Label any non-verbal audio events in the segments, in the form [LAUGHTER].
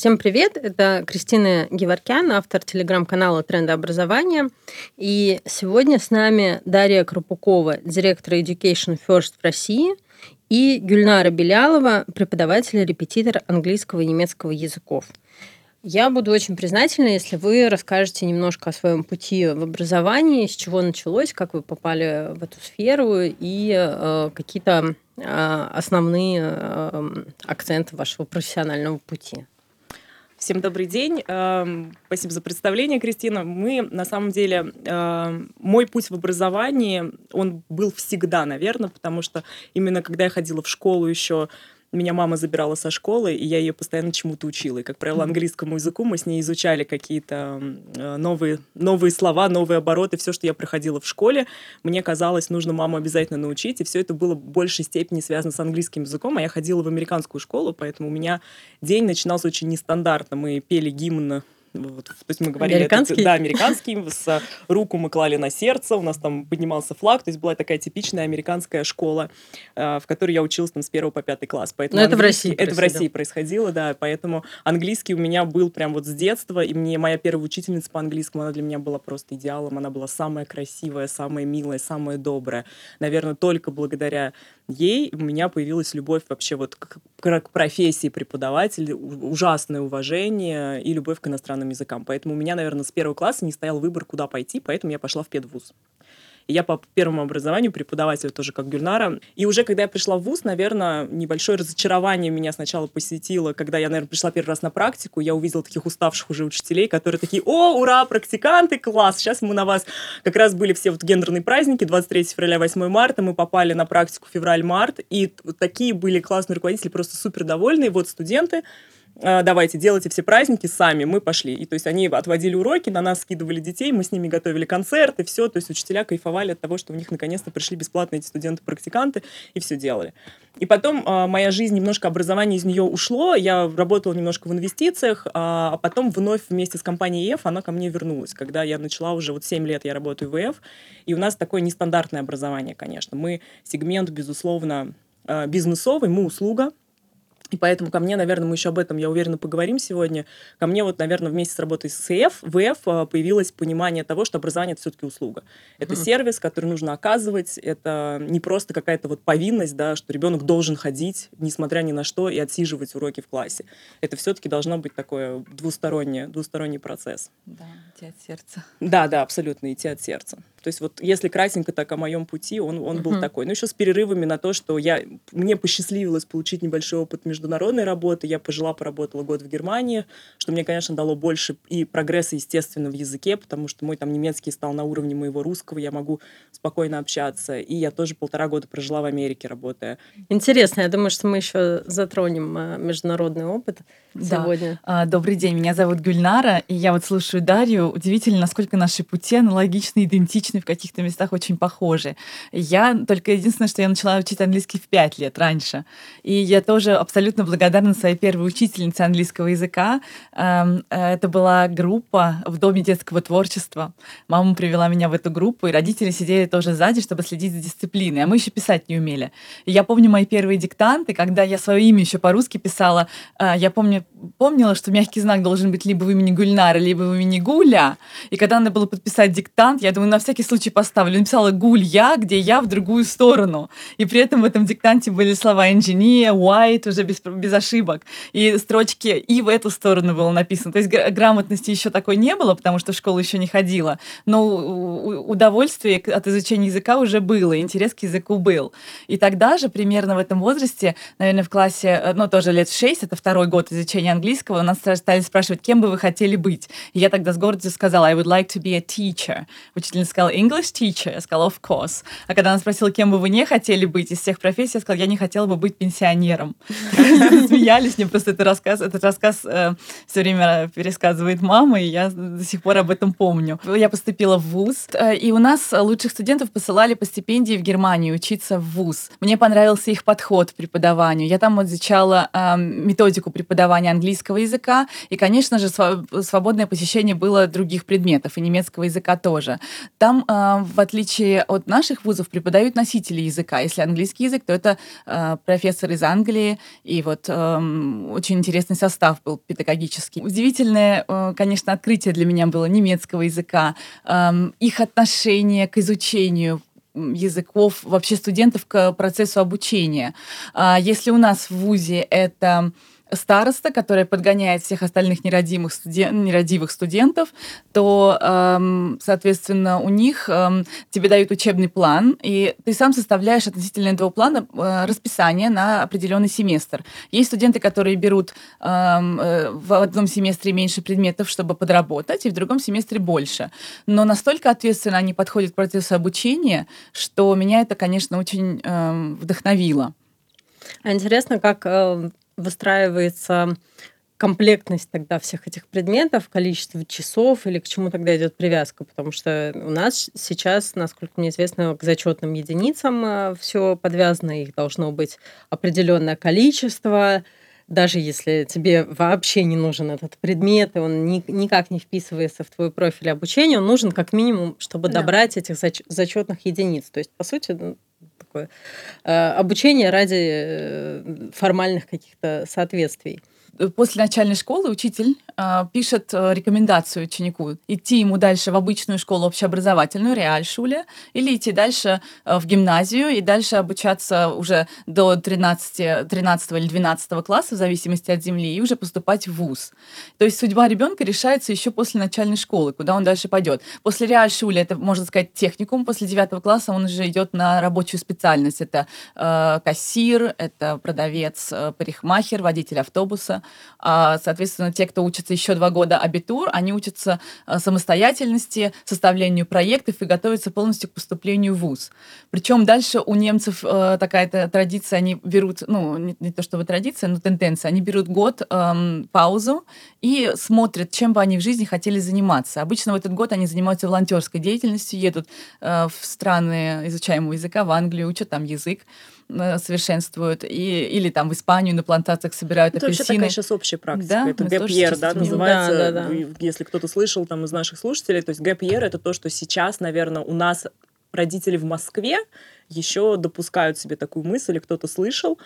Всем привет! Это Кристина Геворкян, автор телеграм-канала «Тренды образования». И сегодня с нами Дарья Крупукова, директор Education First в России, и Гюльнара Белялова, преподаватель и репетитор английского и немецкого языков. Я буду очень признательна, если вы расскажете немножко о своем пути в образовании, с чего началось, как вы попали в эту сферу и э, какие-то э, основные э, акценты вашего профессионального пути. Всем добрый день. Эм, спасибо за представление, Кристина. Мы, на самом деле, эм, мой путь в образовании, он был всегда, наверное, потому что именно когда я ходила в школу еще меня мама забирала со школы, и я ее постоянно чему-то учила. И, как правило, английскому языку мы с ней изучали какие-то э, новые, новые слова, новые обороты, все, что я проходила в школе. Мне казалось, нужно маму обязательно научить, и все это было в большей степени связано с английским языком, а я ходила в американскую школу, поэтому у меня день начинался очень нестандартно. Мы пели гимн вот, то есть мы говорили, американский? Это, да, американский, с руку мы клали на сердце, у нас там поднимался флаг, то есть была такая типичная американская школа, э, в которой я училась там с первого по пятый класс. Поэтому Но это в России Это в России происходило, да, поэтому английский у меня был прям вот с детства, и мне моя первая учительница по английскому, она для меня была просто идеалом, она была самая красивая, самая милая, самая добрая. Наверное, только благодаря ей у меня появилась любовь вообще вот к, к профессии преподавателя, ужасное уважение и любовь к иностранным языкам. Поэтому у меня, наверное, с первого класса не стоял выбор, куда пойти, поэтому я пошла в педвуз. Я по первому образованию преподаватель тоже как Гюльнара. И уже когда я пришла в ВУЗ, наверное, небольшое разочарование меня сначала посетило, когда я, наверное, пришла первый раз на практику, я увидела таких уставших уже учителей, которые такие, о, ура, практиканты, класс, сейчас мы на вас... Как раз были все вот гендерные праздники, 23 февраля, 8 марта, мы попали на практику февраль-март, и такие были классные руководители, просто супер довольные, вот студенты, «А, давайте, делайте все праздники сами, мы пошли. И то есть они отводили уроки, на нас скидывали детей, мы с ними готовили концерты, все. То есть учителя кайфовали от того, что у них наконец-то пришли бесплатные эти студенты-практиканты и все делали. И потом а, моя жизнь, немножко образование из нее ушло, я работала немножко в инвестициях, а, а потом вновь вместе с компанией EF она ко мне вернулась, когда я начала уже, вот 7 лет я работаю в EF, и у нас такое нестандартное образование, конечно. Мы сегмент, безусловно, а, бизнесовый, мы услуга, и поэтому ко мне, наверное, мы еще об этом, я уверена, поговорим сегодня. Ко мне вот, наверное, вместе с работой с ИФ, ВФ а, появилось понимание того, что образование — это все-таки услуга. Это mm-hmm. сервис, который нужно оказывать, это не просто какая-то вот повинность, да, что ребенок должен ходить, несмотря ни на что, и отсиживать уроки в классе. Это все-таки должно быть такое двустороннее, двусторонний процесс. Да, идти от сердца. Да, да, абсолютно, идти от сердца. То есть вот если кратенько так о моем пути, он, он был uh-huh. такой. Ну, еще с перерывами на то, что я, мне посчастливилось получить небольшой опыт международной работы. Я пожила, поработала год в Германии, что мне, конечно, дало больше и прогресса, естественно, в языке, потому что мой там немецкий стал на уровне моего русского, я могу спокойно общаться. И я тоже полтора года прожила в Америке, работая. Интересно, я думаю, что мы еще затронем а, международный опыт да. сегодня. А, добрый день, меня зовут Гюльнара, и я вот слушаю Дарью. Удивительно, насколько наши пути аналогичны, идентичны в каких-то местах очень похожи. Я только единственное, что я начала учить английский в пять лет раньше. И я тоже абсолютно благодарна своей первой учительнице английского языка. Эм, это была группа в Доме детского творчества. Мама привела меня в эту группу, и родители сидели тоже сзади, чтобы следить за дисциплиной. А мы еще писать не умели. И я помню мои первые диктанты, когда я свое имя еще по-русски писала. Э, я помню, помнила, что мягкий знак должен быть либо в имени Гульнара, либо в имени Гуля. И когда надо было подписать диктант, я думаю, на всякий случай поставлю. Написала «гуль я», где я в другую сторону. И при этом в этом диктанте были слова «engineer», «white» уже без, без ошибок. И строчки «и» в эту сторону было написано. То есть грамотности еще такой не было, потому что в школу еще не ходила. Но удовольствие от изучения языка уже было, интерес к языку был. И тогда же, примерно в этом возрасте, наверное, в классе, э, ну, тоже лет в 6, это второй год изучения английского, нас стали спрашивать, кем бы вы хотели быть. И я тогда с гордостью сказала, I would like to be a teacher. Учительница сказала, English teacher? Я сказала, of course. А когда она спросила, кем бы вы не хотели быть из всех профессий, я сказала, я не хотела бы быть пенсионером. Смеялись, мне просто этот рассказ, этот рассказ э, все время пересказывает мама, и я до сих пор об этом помню. Я поступила в ВУЗ, э, и у нас лучших студентов посылали по стипендии в Германию учиться в ВУЗ. Мне понравился их подход к преподаванию. Я там изучала э, методику преподавания английского языка, и, конечно же, свободное посещение было других предметов, и немецкого языка тоже. Там, э, в отличие от наших вузов, преподают носители языка. Если английский язык, то это э, профессор из Англии, и вот эм, очень интересный состав был педагогический. Удивительное, конечно, открытие для меня было немецкого языка, эм, их отношение к изучению, языков вообще студентов к процессу обучения. А если у нас в ВУЗе это староста, которая подгоняет всех остальных нерадимых студен... нерадивых студентов, то, эм, соответственно, у них эм, тебе дают учебный план, и ты сам составляешь относительно этого плана э, расписание на определенный семестр. Есть студенты, которые берут эм, э, в одном семестре меньше предметов, чтобы подработать, и в другом семестре больше. Но настолько ответственно они подходят к процессу обучения, что меня это, конечно, очень эм, вдохновило. А интересно, как э, выстраивается комплектность тогда всех этих предметов, количество часов или к чему тогда идет привязка, потому что у нас сейчас, насколько мне известно, к зачетным единицам э, все подвязано, их должно быть определенное количество, даже если тебе вообще не нужен этот предмет, и он ни, никак не вписывается в твой профиль обучения, он нужен как минимум, чтобы да. добрать этих зач, зачетных единиц. То есть, по сути, ну, такое э, обучение ради э, формальных каких-то соответствий после начальной школы учитель э, пишет рекомендацию ученику идти ему дальше в обычную школу общеобразовательную, реальшуле, или идти дальше э, в гимназию и дальше обучаться уже до 13, 13 или 12 класса, в зависимости от земли, и уже поступать в ВУЗ. То есть судьба ребенка решается еще после начальной школы, куда он дальше пойдет. После реальшуле это, можно сказать, техникум, после 9 класса он уже идет на рабочую специальность. Это э, кассир, это продавец, э, парикмахер, водитель автобуса. А, соответственно, те, кто учится еще два года абитур, они учатся а, самостоятельности, составлению проектов и готовятся полностью к поступлению в ВУЗ. Причем дальше у немцев а, такая традиция, они берут, ну, не то чтобы традиция, но тенденция, они берут год эм, паузу и смотрят, чем бы они в жизни хотели заниматься. Обычно в этот год они занимаются волонтерской деятельностью, едут э, в страны изучаемого языка, в Англию, учат там язык. Э, совершенствуют, и, или там в Испанию на плантациях собирают это апельсины. Это такая сейчас общая практика. Да? Это гэпьер, да, называется, да, да, да. если кто-то слышал там из наших слушателей, то есть гэпьер это то, что сейчас, наверное, у нас родители в Москве еще допускают себе такую мысль, или кто-то слышал,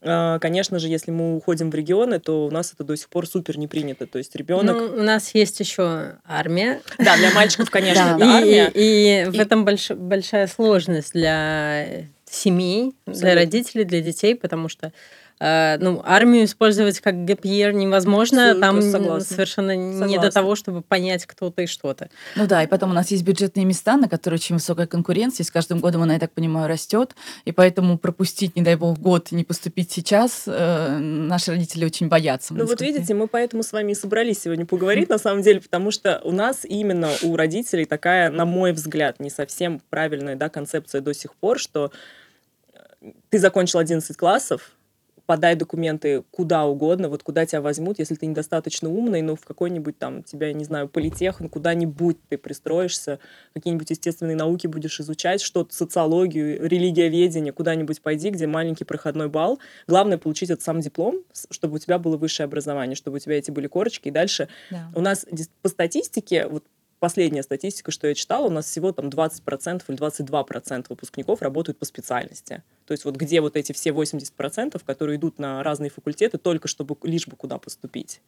э, Конечно же, если мы уходим в регионы, то у нас это до сих пор супер не принято. То есть ребенок. Ну, у нас есть еще армия. Да, для мальчиков, конечно, [LAUGHS] да. армия. И, в этом большая сложность для семей, для родителей, для детей, потому что э, ну, армию использовать как гэпьер невозможно, Абсолютно там согласна. совершенно согласна. не до того, чтобы понять кто-то и что-то. Ну да, и потом у нас есть бюджетные места, на которые очень высокая конкуренция, и с каждым годом она, я так понимаю, растет, и поэтому пропустить, не дай бог, год, не поступить сейчас, э, наши родители очень боятся. Ну вот видите, мы поэтому с вами и собрались сегодня поговорить, на самом деле, потому что у нас именно у родителей такая, на мой взгляд, не совсем правильная да, концепция до сих пор, что ты закончил 11 классов, подай документы куда угодно, вот куда тебя возьмут, если ты недостаточно умный, ну, в какой-нибудь там, тебя, не знаю, политех, ну, куда-нибудь ты пристроишься, какие-нибудь естественные науки будешь изучать, что-то, социологию, религиоведение, куда-нибудь пойди, где маленький проходной балл. Главное получить этот сам диплом, чтобы у тебя было высшее образование, чтобы у тебя эти были корочки. И дальше да. у нас по статистике, вот последняя статистика, что я читала, у нас всего там 20% или 22% выпускников работают по специальности. То есть вот где вот эти все 80%, которые идут на разные факультеты, только чтобы лишь бы куда поступить.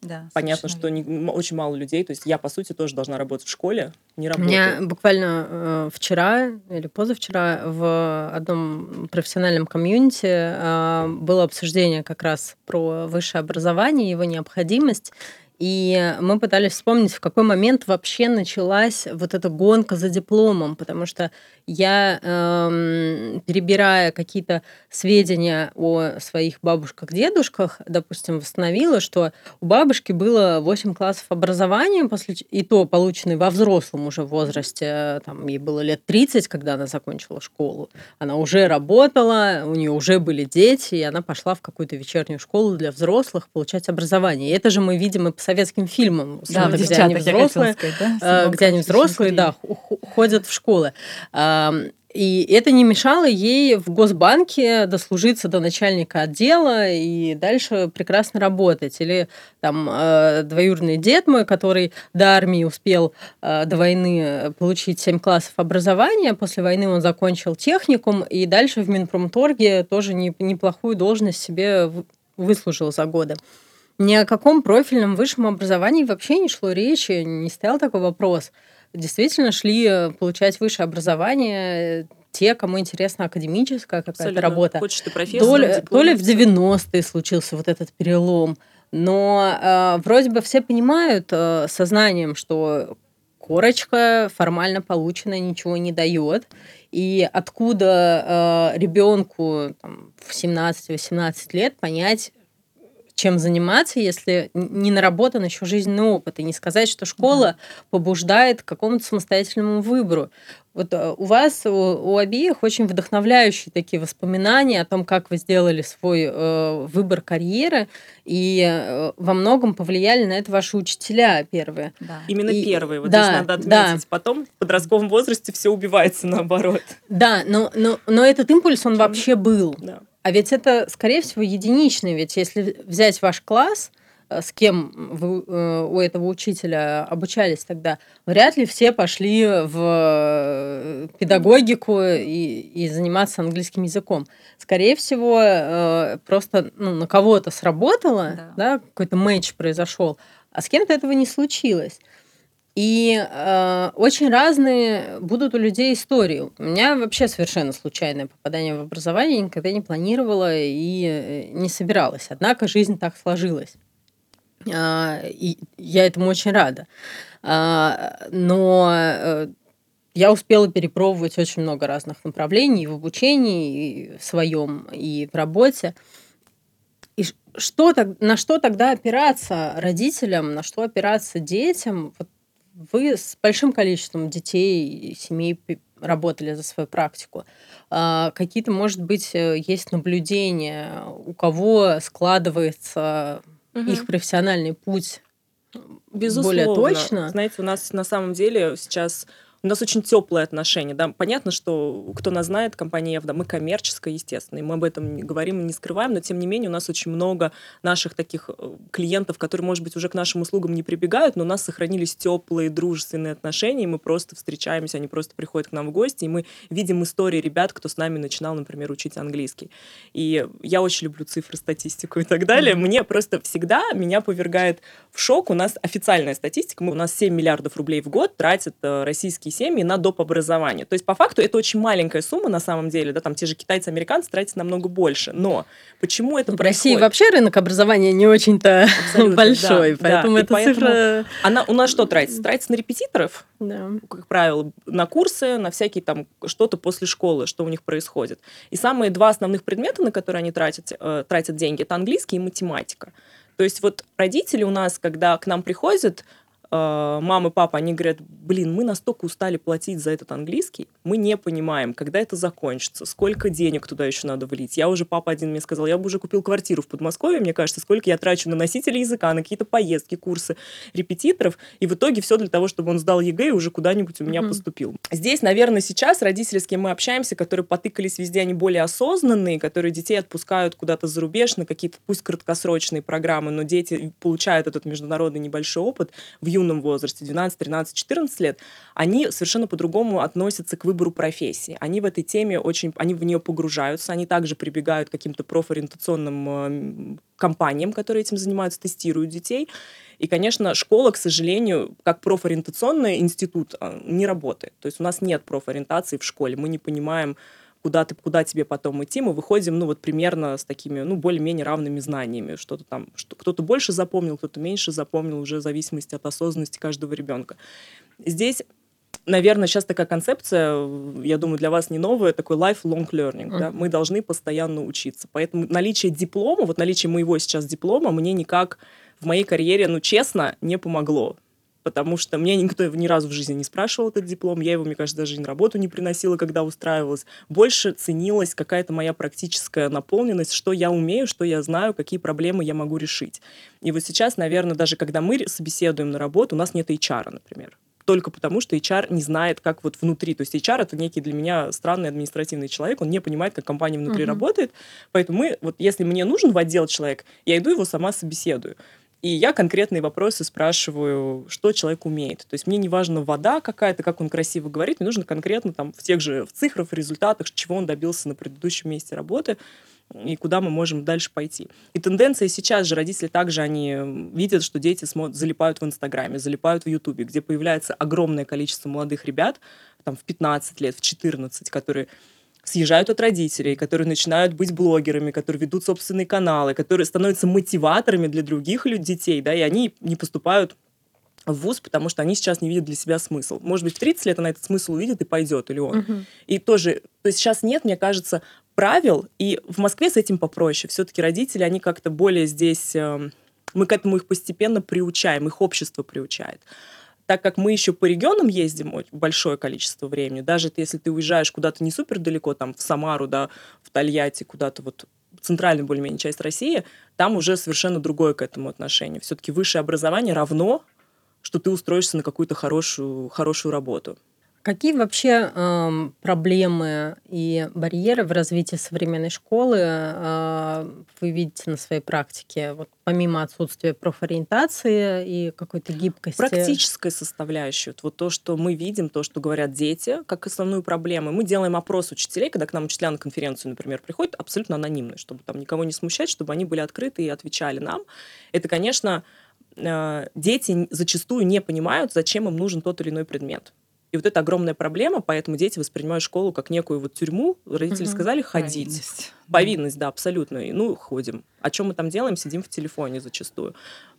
Да, Понятно, что не, очень мало людей. То есть я, по сути, тоже должна работать в школе, не работаю. У меня буквально э, вчера или позавчера в одном профессиональном комьюнити э, было обсуждение как раз про высшее образование, его необходимость. И мы пытались вспомнить, в какой момент вообще началась вот эта гонка за дипломом, потому что я, эм, перебирая какие-то сведения о своих бабушках, дедушках, допустим, восстановила, что у бабушки было 8 классов образования, после, и то полученные во взрослом уже возрасте, там ей было лет 30, когда она закончила школу. Она уже работала, у нее уже были дети, и она пошла в какую-то вечернюю школу для взрослых получать образование. И это же мы видим и по советским фильмам, да, где, они взрослые, да? где они взрослые, да, ходят в школы. И это не мешало ей в Госбанке дослужиться до начальника отдела и дальше прекрасно работать. Или там э, двоюродный дед мой, который до армии успел э, до войны получить 7 классов образования, после войны он закончил техникум и дальше в Минпромторге тоже не, неплохую должность себе выслужил за годы. Ни о каком профильном высшем образовании вообще не шло речи, не стоял такой вопрос. Действительно шли э, получать высшее образование э, те, кому интересна академическая какая-то работа. Хочешь ты профессор, то, ли, то ли в 90-е случился вот этот перелом, но э, вроде бы все понимают э, сознанием, что корочка формально полученная ничего не дает, и откуда э, ребенку там, в 17-18 лет понять, чем заниматься, если не наработан еще жизненный опыт. И не сказать, что школа да. побуждает к какому-то самостоятельному выбору. Вот э, у вас, у, у обеих очень вдохновляющие такие воспоминания о том, как вы сделали свой э, выбор карьеры, и э, во многом повлияли на это ваши учителя первые. Да. Именно и, первые, вот да, здесь надо отметить. Да. Потом в подростковом возрасте все убивается [LAUGHS] наоборот. Да, но, но, но этот импульс, он вообще был. Да. А ведь это, скорее всего, единичный. Ведь если взять ваш класс, э, с кем вы э, у этого учителя обучались тогда, вряд ли все пошли в э, педагогику и, и заниматься английским языком. Скорее всего, просто ну, на кого-то сработало, да. Да, какой-то матч произошел, а с кем-то этого не случилось. И э, очень разные будут у людей истории. У меня вообще совершенно случайное попадание в образование, никогда не планировала и э, не собиралась. Однако жизнь так сложилась. Э, и я этому очень рада. Э, но я успела перепробовать очень много разных направлений в обучении, и в своем, и в работе. И что, на что тогда опираться родителям, на что опираться детям? Вот вы с большим количеством детей и семей работали за свою практику. А, какие-то, может быть, э, есть наблюдения, у кого складывается угу. их профессиональный путь Безусловно. более точно? Знаете, у нас на самом деле сейчас у нас очень теплые отношения. Да? Понятно, что кто нас знает, компания Евда, мы коммерческая, естественно, и мы об этом не говорим и не скрываем, но тем не менее у нас очень много наших таких э, клиентов, которые, может быть, уже к нашим услугам не прибегают, но у нас сохранились теплые, дружественные отношения, и мы просто встречаемся, они просто приходят к нам в гости, и мы видим истории ребят, кто с нами начинал, например, учить английский. И я очень люблю цифры, статистику и так далее. Мне просто всегда меня повергает в шок. У нас официальная статистика, у нас 7 миллиардов рублей в год тратят э, российские российские семьи на доп. образование. То есть, по факту, это очень маленькая сумма на самом деле, да, там те же китайцы, американцы тратят намного больше. Но почему это В России вообще рынок образования не очень-то [LAUGHS] большой, да, поэтому да. эта поэтому цифра... Она, у нас что тратится? Тратится на репетиторов, да. как правило, на курсы, на всякие там что-то после школы, что у них происходит. И самые два основных предмета, на которые они тратят, э, тратят деньги, это английский и математика. То есть вот родители у нас, когда к нам приходят, мама, папа, они говорят, блин, мы настолько устали платить за этот английский, мы не понимаем, когда это закончится, сколько денег туда еще надо влить. Я уже, папа один мне сказал, я бы уже купил квартиру в Подмосковье, мне кажется, сколько я трачу на носители языка, на какие-то поездки, курсы репетиторов, и в итоге все для того, чтобы он сдал ЕГЭ и уже куда-нибудь у меня mm-hmm. поступил. Здесь, наверное, сейчас родители, с кем мы общаемся, которые потыкались везде, они более осознанные, которые детей отпускают куда-то за рубеж на какие-то, пусть краткосрочные программы, но дети получают этот международный небольшой опыт в юном возрасте, 12, 13, 14 лет, они совершенно по-другому относятся к выбору профессии. Они в этой теме очень, они в нее погружаются, они также прибегают к каким-то профориентационным э, компаниям, которые этим занимаются, тестируют детей. И, конечно, школа, к сожалению, как профориентационный институт э, не работает. То есть у нас нет профориентации в школе. Мы не понимаем, куда ты, куда тебе потом идти, мы выходим, ну, вот примерно с такими, ну, более-менее равными знаниями. Что-то там, что, кто-то больше запомнил, кто-то меньше запомнил, уже в зависимости от осознанности каждого ребенка. Здесь наверное, сейчас такая концепция, я думаю, для вас не новая, такой lifelong learning. Да? Мы должны постоянно учиться. Поэтому наличие диплома, вот наличие моего сейчас диплома мне никак в моей карьере, ну, честно, не помогло потому что мне никто ни разу в жизни не спрашивал этот диплом, я его, мне кажется, даже на работу не приносила, когда устраивалась. Больше ценилась какая-то моя практическая наполненность, что я умею, что я знаю, какие проблемы я могу решить. И вот сейчас, наверное, даже когда мы собеседуем на работу, у нас нет HR, например. только потому, что HR не знает, как вот внутри. То есть HR это некий для меня странный административный человек, он не понимает, как компания внутри угу. работает. Поэтому мы, вот если мне нужен в отдел человек, я иду его сама собеседую. И я конкретные вопросы спрашиваю, что человек умеет. То есть мне не важно вода какая-то, как он красиво говорит, мне нужно конкретно там в тех же в цифрах, в результатах, чего он добился на предыдущем месте работы и куда мы можем дальше пойти. И тенденция сейчас же, родители также, они видят, что дети смотрят, залипают в Инстаграме, залипают в Ютубе, где появляется огромное количество молодых ребят, там в 15 лет, в 14, которые съезжают от родителей, которые начинают быть блогерами, которые ведут собственные каналы, которые становятся мотиваторами для других детей, да, и они не поступают в ВУЗ, потому что они сейчас не видят для себя смысл. Может быть, в 30 лет она этот смысл увидит и пойдет, или он. Uh-huh. И тоже, то есть сейчас нет, мне кажется, правил, и в Москве с этим попроще. Все-таки родители, они как-то более здесь, э, мы к этому их постепенно приучаем, их общество приучает так как мы еще по регионам ездим большое количество времени, даже если ты уезжаешь куда-то не супер далеко, там в Самару, да, в Тольятти, куда-то вот центральную более-менее часть России, там уже совершенно другое к этому отношение. Все-таки высшее образование равно, что ты устроишься на какую-то хорошую, хорошую работу. Какие вообще э, проблемы и барьеры в развитии современной школы э, вы видите на своей практике, вот помимо отсутствия профориентации и какой-то гибкости? Практическая составляющая. Вот то, что мы видим, то, что говорят дети, как основную проблему. Мы делаем опрос учителей, когда к нам учителя на конференцию, например, приходят, абсолютно анонимно, чтобы там никого не смущать, чтобы они были открыты и отвечали нам. Это, конечно, э, дети зачастую не понимают, зачем им нужен тот или иной предмет. И вот это огромная проблема, поэтому дети воспринимают школу как некую вот тюрьму. Родители угу. сказали ходить. Повинность. Повинность, да, абсолютно. И, ну, ходим. О чем мы там делаем? Сидим в телефоне зачастую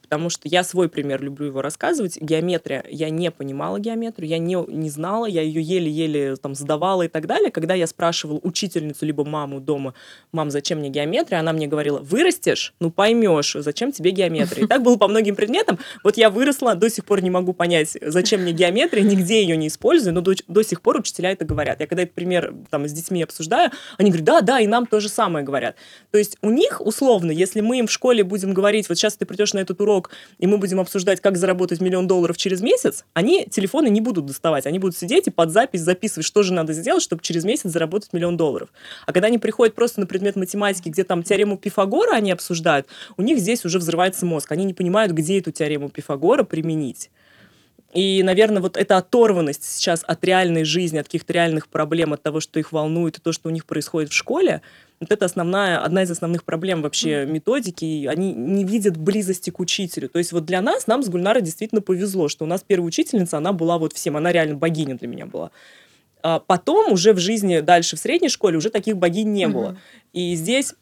потому что я свой пример люблю его рассказывать. Геометрия, я не понимала геометрию, я не, не знала, я ее еле-еле там сдавала и так далее. Когда я спрашивала учительницу либо маму дома, мам, зачем мне геометрия, она мне говорила, вырастешь, ну поймешь, зачем тебе геометрия. И так было по многим предметам. Вот я выросла, до сих пор не могу понять, зачем мне геометрия, нигде ее не использую, но до, до сих пор учителя это говорят. Я когда этот пример там с детьми обсуждаю, они говорят, да, да, и нам то же самое говорят. То есть у них условно, если мы им в школе будем говорить, вот сейчас ты придешь на этот урок, урок, и мы будем обсуждать, как заработать миллион долларов через месяц, они телефоны не будут доставать, они будут сидеть и под запись записывать, что же надо сделать, чтобы через месяц заработать миллион долларов. А когда они приходят просто на предмет математики, где там теорему Пифагора они обсуждают, у них здесь уже взрывается мозг, они не понимают, где эту теорему Пифагора применить. И, наверное, вот эта оторванность сейчас от реальной жизни, от каких-то реальных проблем, от того, что их волнует, и то, что у них происходит в школе, вот это основная, одна из основных проблем вообще методики. Они не видят близости к учителю. То есть вот для нас, нам с Гульнарой действительно повезло, что у нас первая учительница, она была вот всем, она реально богиня для меня была. А потом уже в жизни дальше в средней школе уже таких богинь не было. И здесь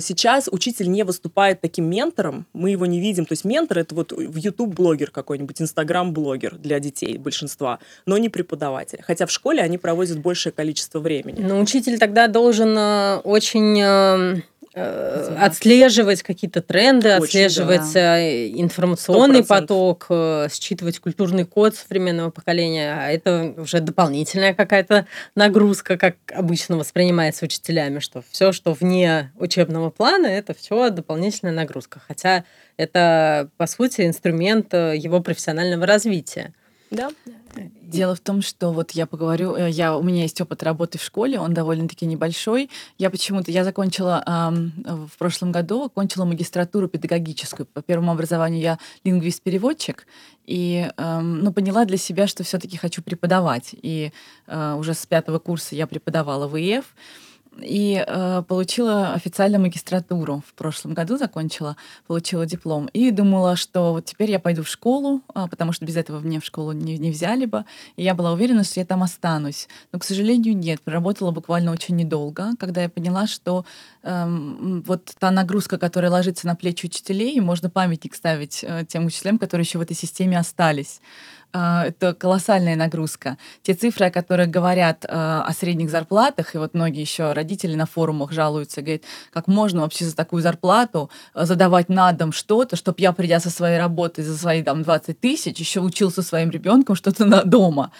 сейчас учитель не выступает таким ментором, мы его не видим. То есть ментор это вот в YouTube блогер какой-нибудь, Instagram блогер для детей большинства, но не преподаватель. Хотя в школе они проводят большее количество времени. Но учитель тогда должен э, очень э, отслеживать какие-то тренды, Очень, отслеживать да. Э, информационный 100%. поток, э, считывать культурный код современного поколения. А это уже дополнительная какая-то нагрузка, как обычно воспринимается учителями, что все, что вне учебного плана, это все дополнительная нагрузка. Хотя это, по сути, инструмент его профессионального развития. Да. Дело в том, что вот я поговорю, э, я, у меня есть опыт работы в школе, он довольно-таки небольшой. Я почему-то, я закончила эм, в прошлом году, окончила магистратуру педагогическую. По первому образованию я лингвист-переводчик, и эм, ну, поняла для себя, что все таки хочу преподавать. И э, уже с пятого курса я преподавала в ИФ и э, получила официально магистратуру. В прошлом году закончила, получила диплом. И думала, что вот теперь я пойду в школу, э, потому что без этого мне в школу не, не взяли бы. И я была уверена, что я там останусь. Но, к сожалению, нет. Проработала буквально очень недолго, когда я поняла, что э, вот та нагрузка, которая ложится на плечи учителей, можно памятник ставить э, тем учителям, которые еще в этой системе остались. А, это колоссальная нагрузка. Те цифры, о которых говорят а, о средних зарплатах, и вот многие еще родители на форумах жалуются, говорят, как можно вообще за такую зарплату а, задавать на дом что-то, чтобы я, придя со своей работы за свои там 20 тысяч, еще учился своим ребенком что-то на дома.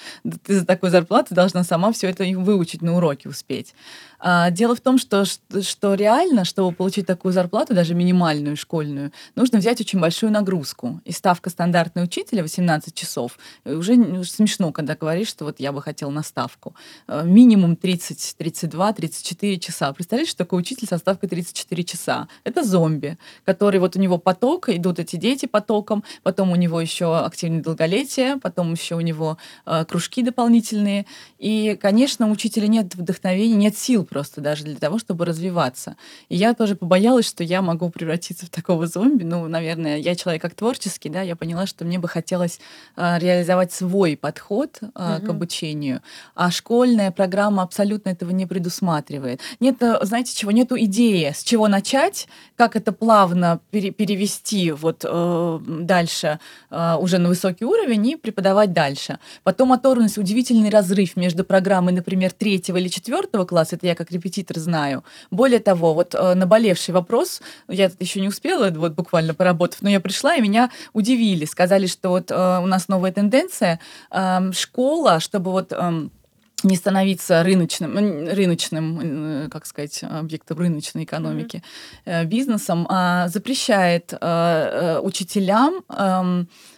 Ты за такую зарплату должна сама все это выучить на уроке успеть. Дело в том, что, что реально, чтобы получить такую зарплату, даже минимальную школьную, нужно взять очень большую нагрузку. И ставка стандартной учителя 18 часов. Уже смешно, когда говоришь, что вот я бы хотел на ставку. Э, минимум 30, 32, 34 часа. Представляешь, что такое учитель со ставкой 34 часа? Это зомби, который вот у него поток, идут эти дети потоком, потом у него еще активное долголетие, потом еще у него э, кружки дополнительные. И, конечно, у учителя нет вдохновения, нет сил просто даже для того, чтобы развиваться. И я тоже побоялась, что я могу превратиться в такого зомби. Ну, наверное, я человек как творческий, да, я поняла, что мне бы хотелось э, реализовать свой подход э, угу. к обучению, а школьная программа абсолютно этого не предусматривает. Нет, э, знаете чего, нету идеи, с чего начать, как это плавно пере перевести вот э, дальше э, уже на высокий уровень и преподавать дальше. Потом оторванность, удивительный разрыв между программой, например, третьего или четвертого класса, это я как репетитор знаю. Более того, вот э, наболевший вопрос, я тут еще не успела, вот буквально поработав, но я пришла, и меня удивили, сказали, что вот э, у нас новая тенденция, э, школа, чтобы вот... Не становиться рыночным, рыночным, э, как сказать, объектом рыночной экономики, mm-hmm. бизнесом, а запрещает э, учителям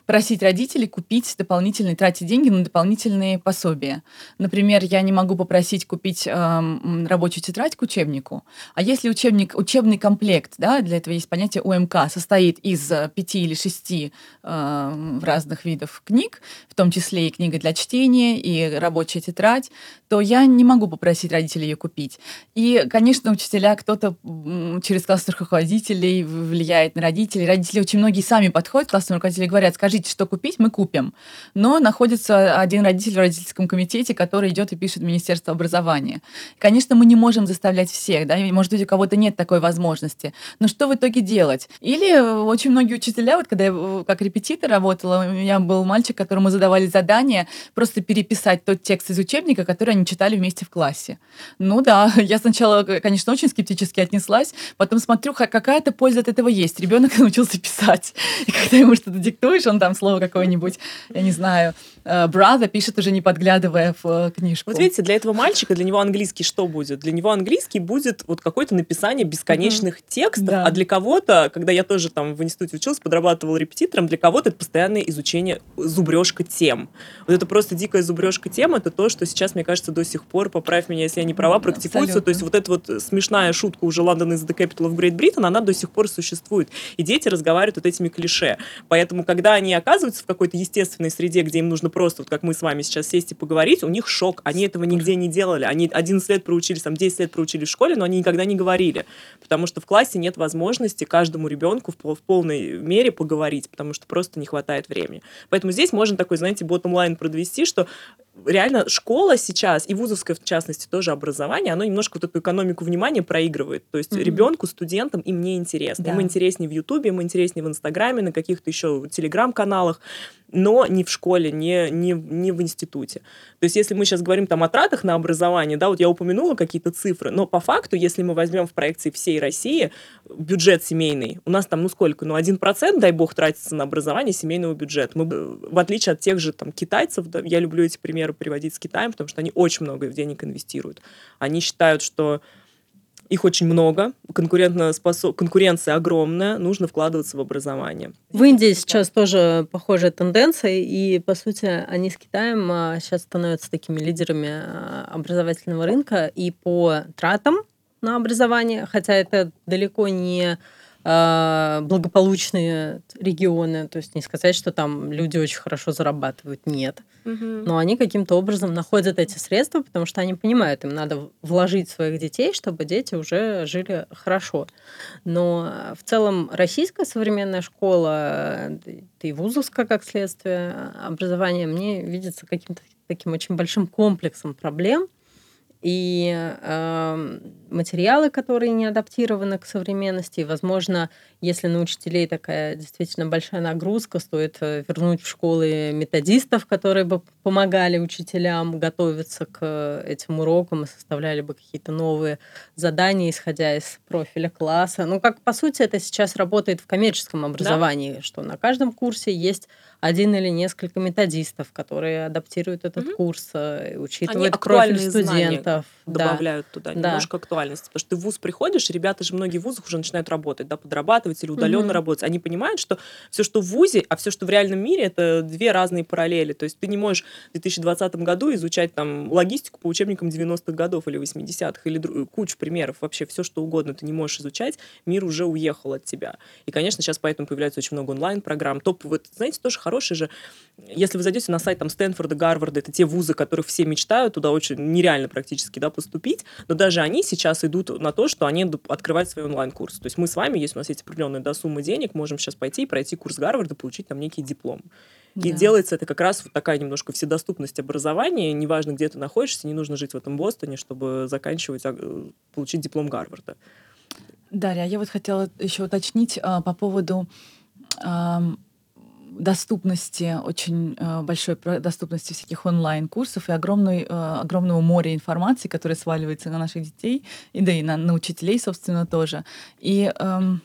просить родителей купить дополнительные, тратить деньги на дополнительные пособия. Например, я не могу попросить купить э, рабочую тетрадь к учебнику, а если учебник, учебный комплект, да, для этого есть понятие УМК, состоит из э, пяти или шести э, разных видов книг, в том числе и книга для чтения, и рабочая тетрадь, то я не могу попросить родителей ее купить. И, конечно, учителя, кто-то через классных руководителей влияет на родителей. Родители очень многие сами подходят к классным руководителям и говорят, скажи, скажите, что купить, мы купим. Но находится один родитель в родительском комитете, который идет и пишет Министерство образования. Конечно, мы не можем заставлять всех, да, может быть, у кого-то нет такой возможности. Но что в итоге делать? Или очень многие учителя, вот когда я как репетитор работала, у меня был мальчик, которому задавали задание просто переписать тот текст из учебника, который они читали вместе в классе. Ну да, [LAUGHS] я сначала, конечно, очень скептически отнеслась, потом смотрю, какая-то польза от этого есть. Ребенок [LAUGHS] научился писать. И когда ему что-то диктуешь, он там слово какое-нибудь, я не знаю, э, пишет уже не подглядывая в э, книжку. Вот видите, для этого мальчика, для него английский что будет? Для него английский будет вот какое-то написание бесконечных mm-hmm. текстов, да. а для кого-то, когда я тоже там в институте училась, подрабатывала репетитором, для кого-то это постоянное изучение зубрежка тем. Вот это просто дикая зубрежка тем, это то, что сейчас, мне кажется, до сих пор, поправь меня, если я не права, практикуется. Абсолютно. То есть вот эта вот смешная шутка уже London is the capital of Great Britain, она до сих пор существует. И дети разговаривают вот этими клише. Поэтому, когда они оказываются в какой-то естественной среде, где им нужно просто, вот как мы с вами сейчас сесть и поговорить, у них шок. Они этого нигде не делали. Они 11 лет проучились, там 10 лет проучились в школе, но они никогда не говорили. Потому что в классе нет возможности каждому ребенку в, в полной мере поговорить, потому что просто не хватает времени. Поэтому здесь можно такой, знаете, ботом-лайн продвести, что реально школа сейчас, и вузовское в частности тоже образование, оно немножко вот эту экономику внимания проигрывает. То есть mm-hmm. ребенку, студентам им не интересно. Да. Им интереснее в Ютубе, им интереснее в Инстаграме, на каких-то еще телеграм-каналах но не в школе, не, не, не в институте. То есть если мы сейчас говорим там о тратах на образование, да, вот я упомянула какие-то цифры, но по факту, если мы возьмем в проекции всей России бюджет семейный, у нас там, ну сколько, ну один процент, дай бог, тратится на образование семейного бюджета. Мы, в отличие от тех же там китайцев, да, я люблю эти примеры приводить с Китаем, потому что они очень много денег инвестируют. Они считают, что их очень много, конкурентоспособ... конкуренция огромная, нужно вкладываться в образование. В Индии сейчас тоже похожая тенденция, и, по сути, они с Китаем сейчас а, становятся такими лидерами а, образовательного рынка и по тратам на образование, хотя это далеко не благополучные регионы, то есть не сказать, что там люди очень хорошо зарабатывают, нет. Угу. Но они каким-то образом находят эти средства, потому что они понимают, им надо вложить своих детей, чтобы дети уже жили хорошо. Но в целом российская современная школа, и вузовская, как следствие, образование мне видится каким-то таким очень большим комплексом проблем, и э, материалы, которые не адаптированы к современности. И, возможно, если на учителей такая действительно большая нагрузка, стоит э, вернуть в школы методистов, которые бы помогали учителям готовиться к этим урокам и составляли бы какие-то новые задания, исходя из профиля класса. Ну, как по сути это сейчас работает в коммерческом образовании, да? что на каждом курсе есть один или несколько методистов, которые адаптируют этот угу. курс, э, учитывают профиль студента, студентов добавляют да. туда да. немножко актуальности. Потому что ты в ВУЗ приходишь, ребята же многие в ВУЗах уже начинают работать, да, подрабатывать или удаленно mm-hmm. работать. Они понимают, что все, что в ВУЗе, а все, что в реальном мире, это две разные параллели. То есть ты не можешь в 2020 году изучать там логистику по учебникам 90-х годов или 80-х, или дру... кучу примеров, вообще все, что угодно ты не можешь изучать, мир уже уехал от тебя. И, конечно, сейчас поэтому появляется очень много онлайн-программ. Топ, вот, знаете, тоже хороший же, если вы зайдете на сайт там Стэнфорда, Гарварда, это те вузы, которых все мечтают, туда очень нереально практически, да, поступить, но даже они сейчас идут на то, что они открывают свой онлайн-курс. То есть мы с вами, если у нас есть определенная да, сумма денег, можем сейчас пойти и пройти курс Гарварда, получить там некий диплом. Да. И делается это как раз вот такая немножко вседоступность образования. Неважно, где ты находишься, не нужно жить в этом Бостоне, чтобы заканчивать, а, получить диплом Гарварда. Дарья, я вот хотела еще уточнить а, по поводу а, доступности, очень э, большой доступности всяких онлайн-курсов и огромной, э, огромного моря информации, которая сваливается на наших детей, и да и на, на учителей, собственно, тоже. И эм,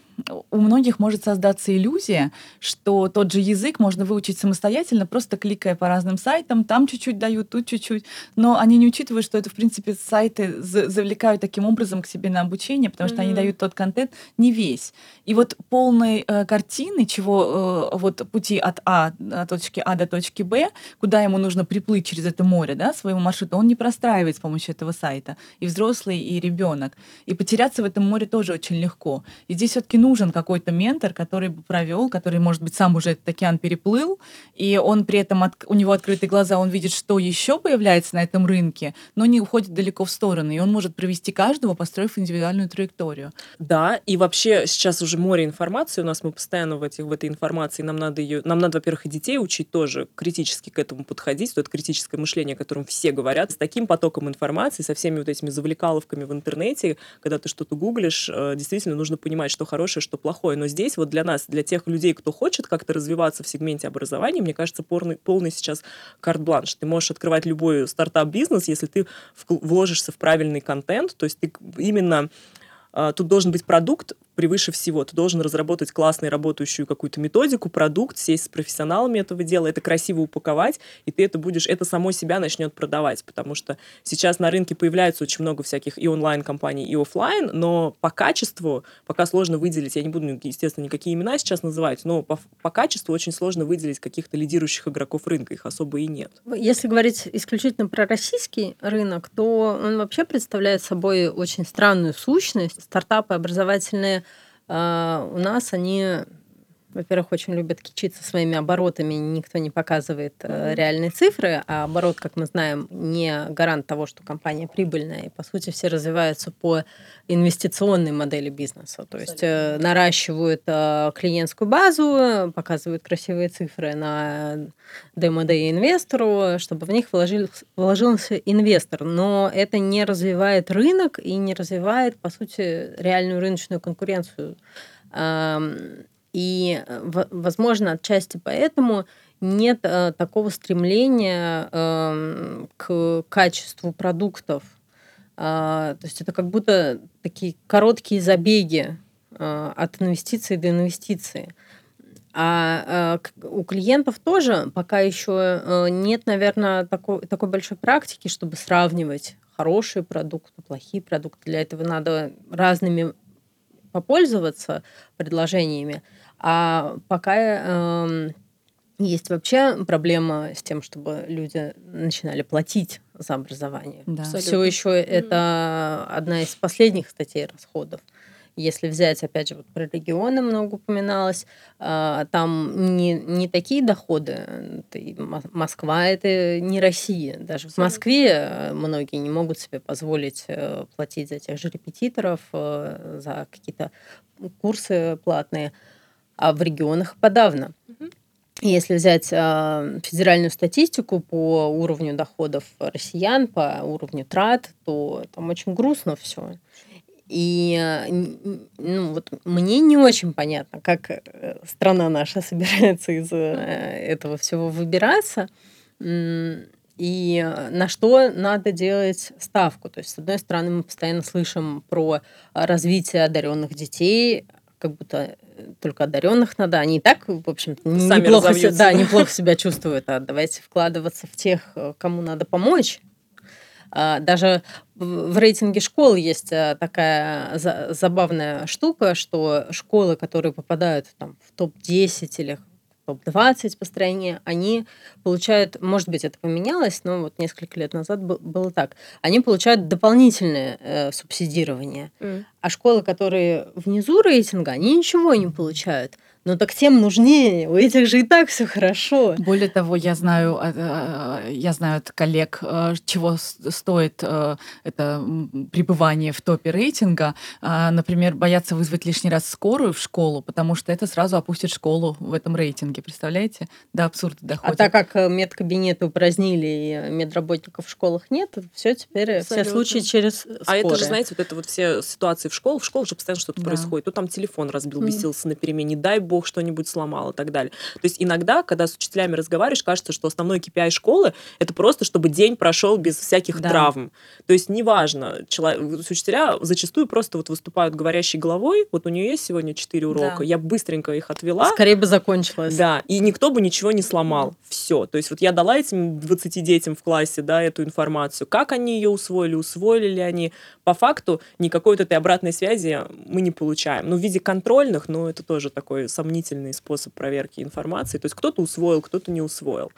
у многих может создаться иллюзия, что тот же язык можно выучить самостоятельно, просто кликая по разным сайтам, там чуть-чуть дают, тут чуть-чуть, но они не учитывают, что это, в принципе, сайты завлекают таким образом к себе на обучение, потому что mm-hmm. они дают тот контент не весь. И вот полной э, картины, чего э, вот пути от А, от точки А до точки Б, куда ему нужно приплыть через это море, да, своего маршрута, он не простраивает с помощью этого сайта. И взрослый, и ребенок. И потеряться в этом море тоже очень легко. И здесь все-таки нужен какой-то ментор, который бы провел, который, может быть, сам уже этот океан переплыл, и он при этом, от, у него открытые глаза, он видит, что еще появляется на этом рынке, но не уходит далеко в стороны, и он может провести каждого, построив индивидуальную траекторию. Да, и вообще сейчас уже море информации у нас, мы постоянно в, этих, в этой информации, нам надо ее, нам надо, во-первых, и детей учить тоже критически к этому подходить, то это критическое мышление, о котором все говорят, с таким потоком информации, со всеми вот этими завлекаловками в интернете, когда ты что-то гуглишь, э, действительно нужно понимать, что хорошее, что плохое. Но здесь вот для нас, для тех людей, кто хочет как-то развиваться в сегменте образования, мне кажется, полный, полный сейчас карт-бланш. Ты можешь открывать любой стартап-бизнес, если ты вложишься в правильный контент, то есть ты именно а, тут должен быть продукт, превыше всего. Ты должен разработать классную работающую какую-то методику, продукт, сесть с профессионалами этого дела, это красиво упаковать, и ты это будешь, это само себя начнет продавать, потому что сейчас на рынке появляется очень много всяких и онлайн-компаний, и офлайн, но по качеству пока сложно выделить, я не буду, естественно, никакие имена сейчас называть, но по, по качеству очень сложно выделить каких-то лидирующих игроков рынка, их особо и нет. Если говорить исключительно про российский рынок, то он вообще представляет собой очень странную сущность. Стартапы образовательные у нас они во-первых, очень любят кичиться своими оборотами, никто не показывает э, реальные цифры, а оборот, как мы знаем, не гарант того, что компания прибыльная, и по сути все развиваются по инвестиционной модели бизнеса, то есть э, наращивают э, клиентскую базу, показывают красивые цифры на демо-дэй инвестору, чтобы в них вложил, вложился инвестор, но это не развивает рынок и не развивает, по сути, реальную рыночную конкуренцию и, э, возможно, отчасти поэтому нет э, такого стремления э, к качеству продуктов. Э, то есть это как будто такие короткие забеги э, от инвестиции до инвестиции. А у клиентов тоже пока еще нет, наверное, такой, такой большой практики, чтобы сравнивать хорошие продукты, плохие продукты. Для этого надо разными попользоваться предложениями. А пока э, есть вообще проблема с тем, чтобы люди начинали платить за образование. Да. Все еще mm-hmm. это одна из последних статей расходов. Если взять, опять же, вот про регионы много упоминалось, э, там не, не такие доходы. Москва это не Россия. Даже в Москве э, многие не могут себе позволить э, платить за тех же репетиторов, э, за какие-то курсы платные а в регионах подавно. Если взять э, федеральную статистику по уровню доходов россиян, по уровню трат, то там очень грустно все. И ну, вот мне не очень понятно, как э, страна наша [LAUGHS] собирается из э, этого всего выбираться и на что надо делать ставку. То есть, с одной стороны, мы постоянно слышим про развитие одаренных детей, как будто только одаренных надо. Они и так, в общем-то, неплохо, да, неплохо себя чувствуют. А давайте вкладываться в тех, кому надо помочь. А, даже в рейтинге школ есть э, такая забавная штука, что школы, которые попадают там, в топ-10 или топ-20 по стране, они получают, может быть, это поменялось, но вот несколько лет назад было так, они получают дополнительное э, субсидирование. Mm. А школы, которые внизу рейтинга, они ничего не получают ну так тем нужнее, у этих же и так все хорошо. Более того, я знаю, э, я знаю от коллег, э, чего стоит э, это пребывание в топе рейтинга. А, например, боятся вызвать лишний раз скорую в школу, потому что это сразу опустит школу в этом рейтинге. Представляете? До абсурда доходит. А так как медкабинеты упразднили и медработников в школах нет, все теперь Абсолютно. все случаи через скорые. А это же, знаете, вот это вот все ситуации в школах, в школах же постоянно что-то да. происходит. То там телефон разбил, бесился mm. на перемене, дай бог что-нибудь сломал и так далее. То есть иногда, когда с учителями разговариваешь, кажется, что основной KPI школы — это просто, чтобы день прошел без всяких да. травм. То есть неважно, человек, учителя зачастую просто вот выступают говорящей головой, вот у нее есть сегодня четыре урока, да. я быстренько их отвела. Скорее бы закончилось. Да, и никто бы ничего не сломал. Все. То есть вот я дала этим 20 детям в классе, да, эту информацию. Как они ее усвоили, усвоили ли они. По факту никакой вот этой обратной связи мы не получаем. Ну, в виде контрольных, но это тоже такой сомнительный способ проверки информации. То есть кто-то усвоил, кто-то не усвоил.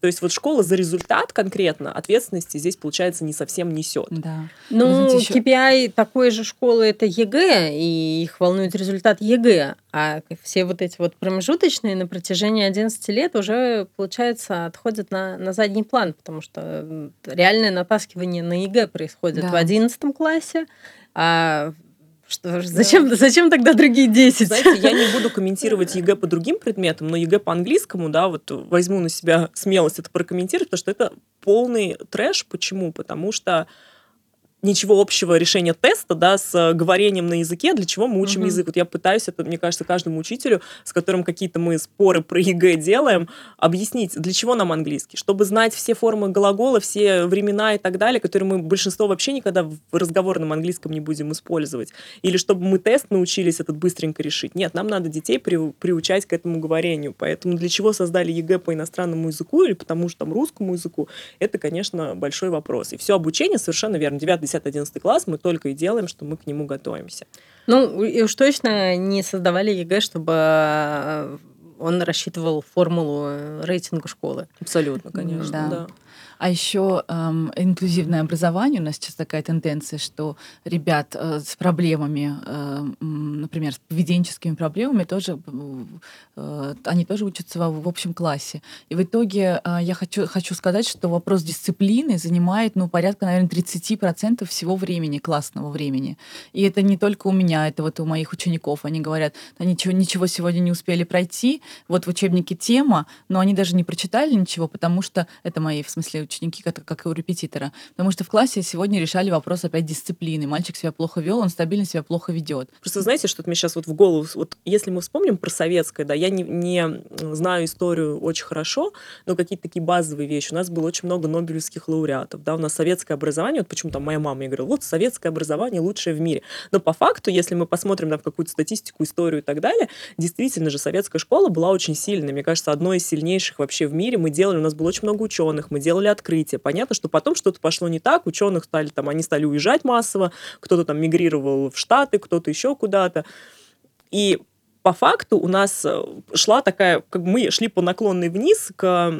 То есть вот школа за результат конкретно ответственности здесь, получается, не совсем несет. Да. Ну, еще... KPI такой же школы это ЕГЭ, и их волнует результат ЕГЭ. А все вот эти вот промежуточные на протяжении 11 лет уже, получается, отходят на, на задний план, потому что реальное натаскивание на ЕГЭ происходит да. в 11 классе, а что, зачем, да. зачем тогда другие 10? Знаете, я не буду [LAUGHS] комментировать ЕГЭ по другим предметам, но ЕГЭ по английскому, да, вот возьму на себя смелость это прокомментировать, потому что это полный трэш. Почему? Потому что ничего общего решения теста, да, с э, говорением на языке, для чего мы учим mm-hmm. язык. Вот я пытаюсь это, мне кажется, каждому учителю, с которым какие-то мы споры про ЕГЭ делаем, объяснить, для чего нам английский. Чтобы знать все формы глагола, все времена и так далее, которые мы большинство вообще никогда в разговорном английском не будем использовать. Или чтобы мы тест научились этот быстренько решить. Нет, нам надо детей при, приучать к этому говорению. Поэтому для чего создали ЕГЭ по иностранному языку или потому что там русскому языку, это, конечно, большой вопрос. И все обучение совершенно верно. 9 10-11 класс мы только и делаем, что мы к нему готовимся. Ну, и уж точно не создавали ЕГЭ, чтобы э, он рассчитывал формулу рейтинга школы. Абсолютно, конечно, да. да. А еще эм, инклюзивное образование, у нас сейчас такая тенденция, что ребят э, с проблемами, э, например, с поведенческими проблемами, тоже, э, они тоже учатся в, в общем классе. И в итоге э, я хочу, хочу сказать, что вопрос дисциплины занимает ну, порядка, наверное, 30% всего времени, классного времени. И это не только у меня, это вот у моих учеников. Они говорят, да ничего, ничего сегодня не успели пройти, вот в учебнике тема, но они даже не прочитали ничего, потому что это мои, в смысле, ученики, как, как и у репетитора. Потому что в классе сегодня решали вопрос опять дисциплины. Мальчик себя плохо вел, он стабильно себя плохо ведет. Просто знаете, что мне сейчас вот в голову... Вот если мы вспомним про советское, да, я не, не знаю историю очень хорошо, но какие-то такие базовые вещи. У нас было очень много нобелевских лауреатов, да, у нас советское образование, вот почему там моя мама говорила, вот советское образование лучшее в мире. Но по факту, если мы посмотрим на какую-то статистику, историю и так далее, действительно же советская школа была очень сильной. Мне кажется, одной из сильнейших вообще в мире. Мы делали, у нас было очень много ученых, мы делали открытия. Понятно, что потом что-то пошло не так, ученых стали там, они стали уезжать массово, кто-то там мигрировал в Штаты, кто-то еще куда-то. И по факту у нас э, шла такая, как мы шли по наклонной вниз к,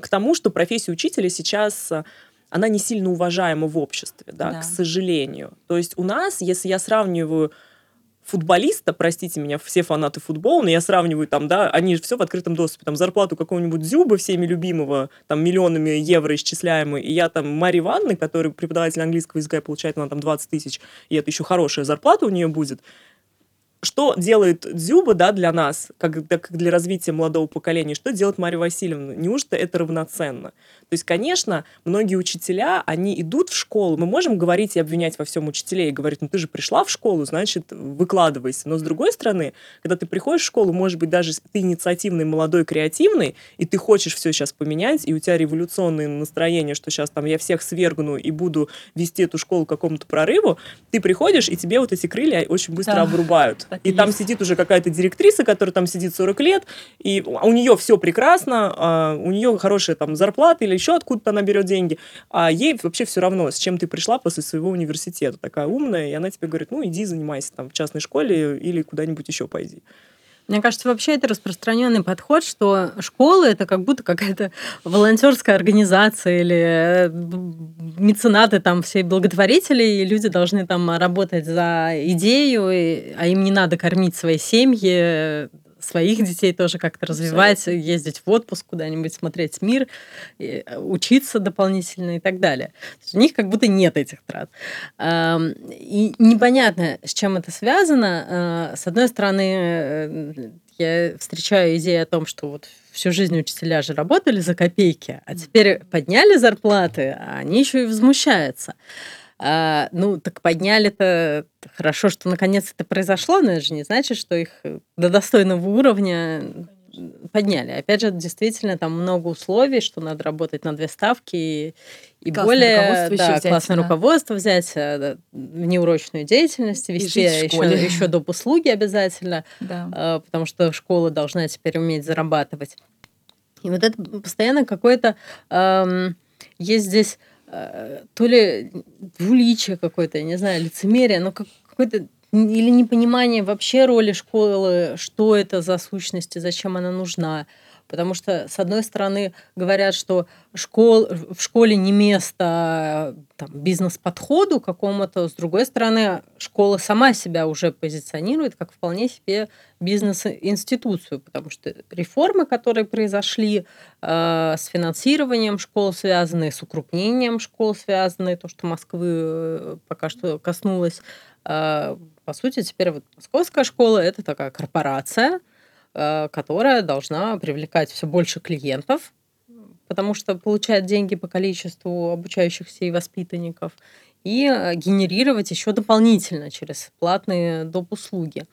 к тому, что профессия учителя сейчас э, она не сильно уважаема в обществе, да, да, к сожалению. То есть у нас, если я сравниваю футболиста, простите меня, все фанаты футбола, но я сравниваю там, да, они же все в открытом доступе, там зарплату какого-нибудь Зюба, всеми любимого, там миллионами евро исчисляемый, и я там Марии Ванны, который преподаватель английского языка, получает она там 20 тысяч, и это еще хорошая зарплата у нее будет, что делает Дзюба, да, для нас, как, как для развития молодого поколения, что делает Мария Васильевна? Неужто это равноценно? То есть, конечно, многие учителя, они идут в школу, мы можем говорить и обвинять во всем учителей, и говорить, ну ты же пришла в школу, значит, выкладывайся. Но с другой стороны, когда ты приходишь в школу, может быть, даже ты инициативный, молодой, креативный, и ты хочешь все сейчас поменять, и у тебя революционное настроение, что сейчас там я всех свергну и буду вести эту школу к какому-то прорыву, ты приходишь, и тебе вот эти крылья очень быстро да. обрубают. [LAUGHS] и там сидит уже какая-то директриса, которая там сидит 40 лет, и у нее все прекрасно, а, у нее хорошая там зарплата или еще откуда-то она берет деньги, а ей вообще все равно, с чем ты пришла после своего университета, такая умная, и она тебе говорит, ну иди занимайся там в частной школе или куда-нибудь еще пойди. Мне кажется, вообще это распространенный подход, что школа это как будто какая-то волонтерская организация или э, меценаты там все благотворители, и люди должны там работать за идею, а им не надо кормить свои семьи, своих детей тоже как-то развивать, Абсолютно. ездить в отпуск куда-нибудь, смотреть мир, учиться дополнительно и так далее. у них как будто нет этих трат. И непонятно, с чем это связано. А, с одной стороны, э, я встречаю идею о том, что вот всю жизнь учителя же работали за копейки, а теперь подняли зарплаты, а они еще и возмущаются. А, ну, так подняли-то хорошо, что наконец это произошло, но это же не значит, что их э, до достойного уровня подняли. Опять же, действительно, там много условий, что надо работать на две ставки и, и более да, взять, классное да. руководство взять, э, внеурочную деятельность вести, еще, еще доп. услуги обязательно, да. А, потому что школа должна теперь уметь зарабатывать. И вот это постоянно какое-то эм, есть здесь то ли двуличие какое-то, я не знаю, лицемерие, но как, какое-то или непонимание вообще роли школы, что это за сущность и зачем она нужна. Потому что, с одной стороны, говорят, что школ, в школе не место там, бизнес-подходу какому-то, с другой стороны, школа сама себя уже позиционирует как вполне себе бизнес-институцию, потому что реформы, которые произошли э, с финансированием школ, связанные с укрупнением школ, связанные, то, что Москвы э, пока что коснулось, э, по сути, теперь вот московская школа – это такая корпорация – Э, которая должна привлекать все больше клиентов, потому что получает деньги по количеству обучающихся и воспитанников, и э, генерировать еще дополнительно через платные доп. услуги.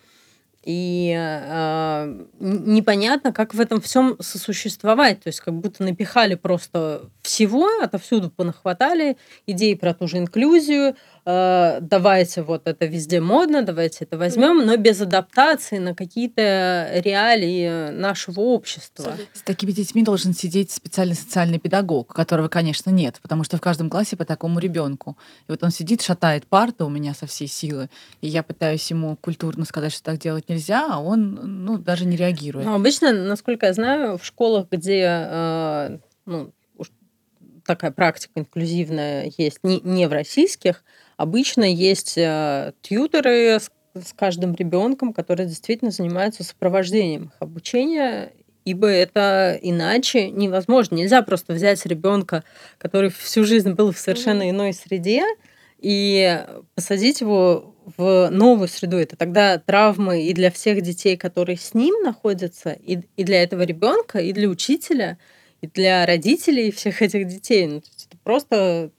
И э, непонятно, как в этом всем сосуществовать. То есть как будто напихали просто всего, отовсюду понахватали идеи про ту же инклюзию, э, давайте вот это везде модно, давайте это возьмем, но без адаптации на какие-то реалии нашего общества. С такими детьми должен сидеть специальный социальный педагог, которого, конечно, нет, потому что в каждом классе по такому ребенку. И вот он сидит, шатает парту у меня со всей силы, и я пытаюсь ему культурно сказать, что так делать нельзя, а он ну, даже не реагирует. Ну, обычно, насколько я знаю, в школах, где э, ну, такая практика инклюзивная есть не, не в российских, Обычно есть э, тьютеры с, с каждым ребенком, которые действительно занимаются сопровождением их обучения, ибо это иначе невозможно. Нельзя просто взять ребенка, который всю жизнь был в совершенно иной среде, и посадить его в новую среду. Это тогда травмы и для всех детей, которые с ним находятся, и, и для этого ребенка, и для учителя, и для родителей всех этих детей. Ну, это просто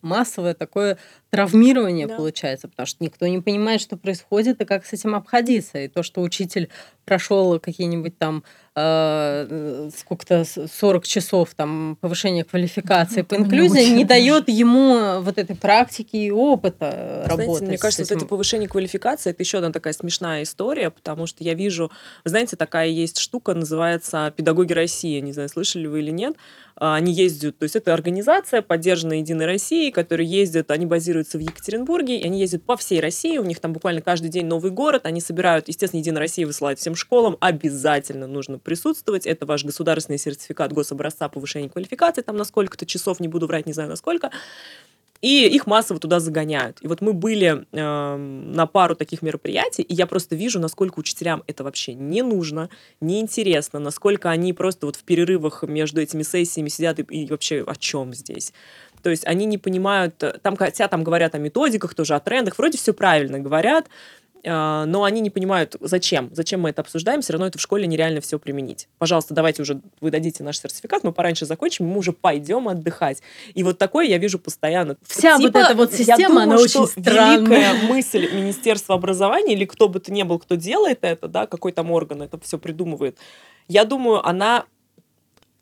массовое такое травмирование да. получается, потому что никто не понимает, что происходит и как с этим обходиться. И то, что учитель прошел какие-нибудь там э, сколько-то 40 часов там повышения квалификации ну, по инклюзии, не, не дает ему вот этой практики и опыта знаете, работы. Мне кажется, этим. вот это повышение квалификации это еще одна такая смешная история, потому что я вижу, знаете, такая есть штука, называется «Педагоги России». Не знаю, слышали вы или нет. А, они ездят, то есть это организация, поддержанная Единой Россией, которые ездят, они базируются в Екатеринбурге, и они ездят по всей России, у них там буквально каждый день новый город, они собирают, естественно, Единая Россия высылает всем школам, обязательно нужно присутствовать, это ваш государственный сертификат гособразца повышения квалификации, там на сколько-то часов, не буду врать, не знаю на сколько, и их массово туда загоняют. И вот мы были э, на пару таких мероприятий, и я просто вижу, насколько учителям это вообще не нужно, неинтересно, насколько они просто вот в перерывах между этими сессиями сидят и, и вообще о чем здесь. То есть они не понимают, э, там, хотя там говорят о методиках, тоже о трендах, вроде все правильно говорят, а, но они не понимают, зачем, зачем мы это обсуждаем, все равно это в школе нереально все применить. Пожалуйста, давайте уже вы дадите наш сертификат, мы пораньше закончим, мы уже пойдем отдыхать. И вот такое я вижу постоянно. Вся типа, вот эта вот система, я думаю, она очень странная. великая [LAUGHS] мысль Министерства образования или кто бы то ни был, кто делает это, да, какой там орган это все придумывает, я думаю, она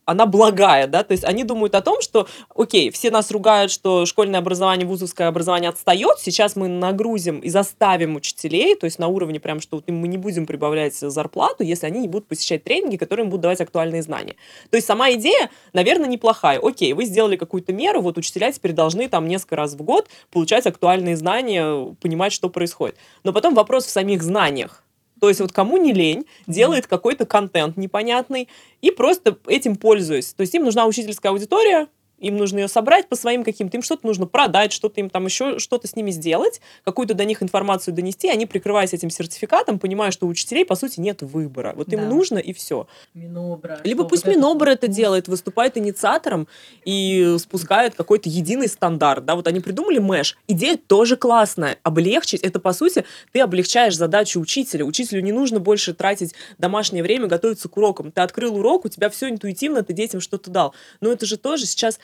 она благая, да, то есть они думают о том, что, окей, все нас ругают, что школьное образование, вузовское образование отстает, сейчас мы нагрузим и заставим учителей, то есть на уровне прям, что мы не будем прибавлять зарплату, если они не будут посещать тренинги, которые им будут давать актуальные знания. То есть сама идея, наверное, неплохая. Окей, вы сделали какую-то меру, вот учителя теперь должны там несколько раз в год получать актуальные знания, понимать, что происходит. Но потом вопрос в самих знаниях. То есть вот кому не лень, делает какой-то контент непонятный и просто этим пользуясь. То есть им нужна учительская аудитория, им нужно ее собрать по своим каким-то, им что-то нужно продать, что-то им там еще, что-то с ними сделать, какую-то до них информацию донести, они, прикрываясь этим сертификатом, понимая, что у учителей, по сути, нет выбора. Вот да. им нужно, и все. Минобра. Либо пусть вот Минобр это... это делает, выступает инициатором и спускает какой-то единый стандарт. Да, вот они придумали мэш. Идея тоже классная. Облегчить, это, по сути, ты облегчаешь задачу учителя. Учителю не нужно больше тратить домашнее время, готовиться к урокам. Ты открыл урок, у тебя все интуитивно, ты детям что-то дал. Но это же тоже сейчас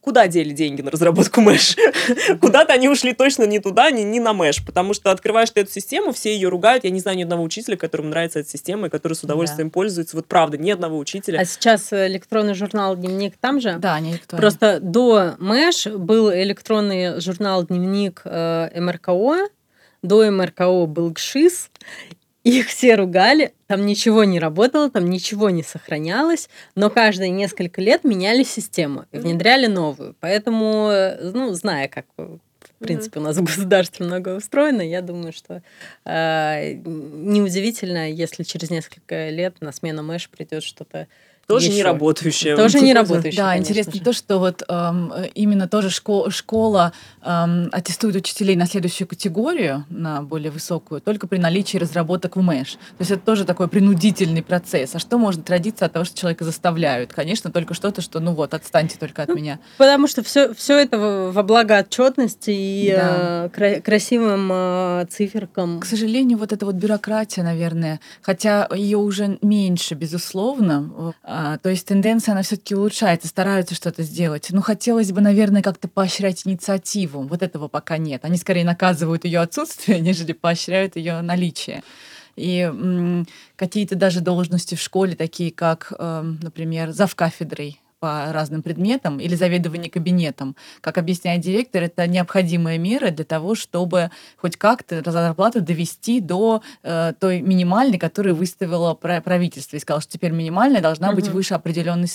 куда дели деньги на разработку Мэш? [LAUGHS] Куда-то они ушли точно не туда, не, не на Мэш, потому что открываешь ты эту систему, все ее ругают. Я не знаю ни одного учителя, которому нравится эта система, и который с удовольствием да. пользуется. Вот правда, ни одного учителя. А сейчас электронный журнал «Дневник» там же? Да, не электронный. Просто до Мэш был электронный журнал «Дневник» э, МРКО, до МРКО был ГШИС, их все ругали, там ничего не работало, там ничего не сохранялось, но каждые несколько лет меняли систему и внедряли новую. Поэтому, э, ну, зная, как в принципе, у нас в государстве многое устроено. Я думаю, что э, неудивительно, если через несколько лет на смену Мэш придет что-то тоже еще. не работающая. Тоже не работающая. Да, интересно же. то, что вот эм, именно тоже школа, школа эм, аттестует учителей на следующую категорию, на более высокую, только при наличии разработок в МЭШ. То есть это тоже такой принудительный процесс. А что может родиться от того, что человека заставляют? Конечно, только что-то, что ну вот, отстаньте только от ну, меня. Потому что все, все это во благо отчетности и да. э, кра- красивым э, циферкам. К сожалению, вот эта вот бюрократия, наверное, хотя ее уже меньше, безусловно, э, а, то есть тенденция, она все-таки улучшается, стараются что-то сделать. Ну, хотелось бы, наверное, как-то поощрять инициативу. Вот этого пока нет. Они скорее наказывают ее отсутствие, [LAUGHS] нежели поощряют ее наличие. И м- какие-то даже должности в школе, такие как, э, например, завкафедрой по разным предметам или заведование кабинетом. Как объясняет директор, это необходимая мера для того, чтобы хоть как-то зарплату довести до э, той минимальной, которую выставило правительство. И сказал, что теперь минимальная должна угу. быть выше определенной...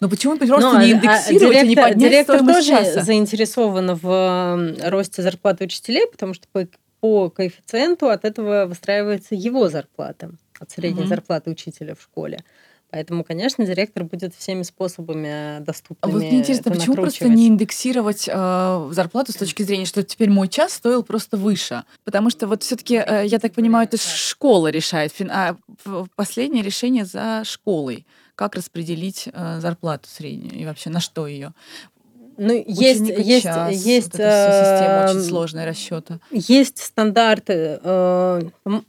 Но почему просто ну, не а, индексировать а, директор, и не поднять директор тоже часа? заинтересован в росте зарплаты учителей, потому что по, по коэффициенту от этого выстраивается его зарплата, от средней угу. зарплаты учителя в школе. Поэтому, конечно, директор будет всеми способами доступными. А вот мне интересно, почему просто не индексировать э, зарплату с точки зрения, что теперь мой час стоил просто выше? Потому что вот все-таки, э, я так понимаю, это школа решает, а последнее решение за школой как распределить э, зарплату среднюю и вообще на что ее. Ну, есть, есть, час, есть вот система очень сложная расчета. Есть стандарты. Э,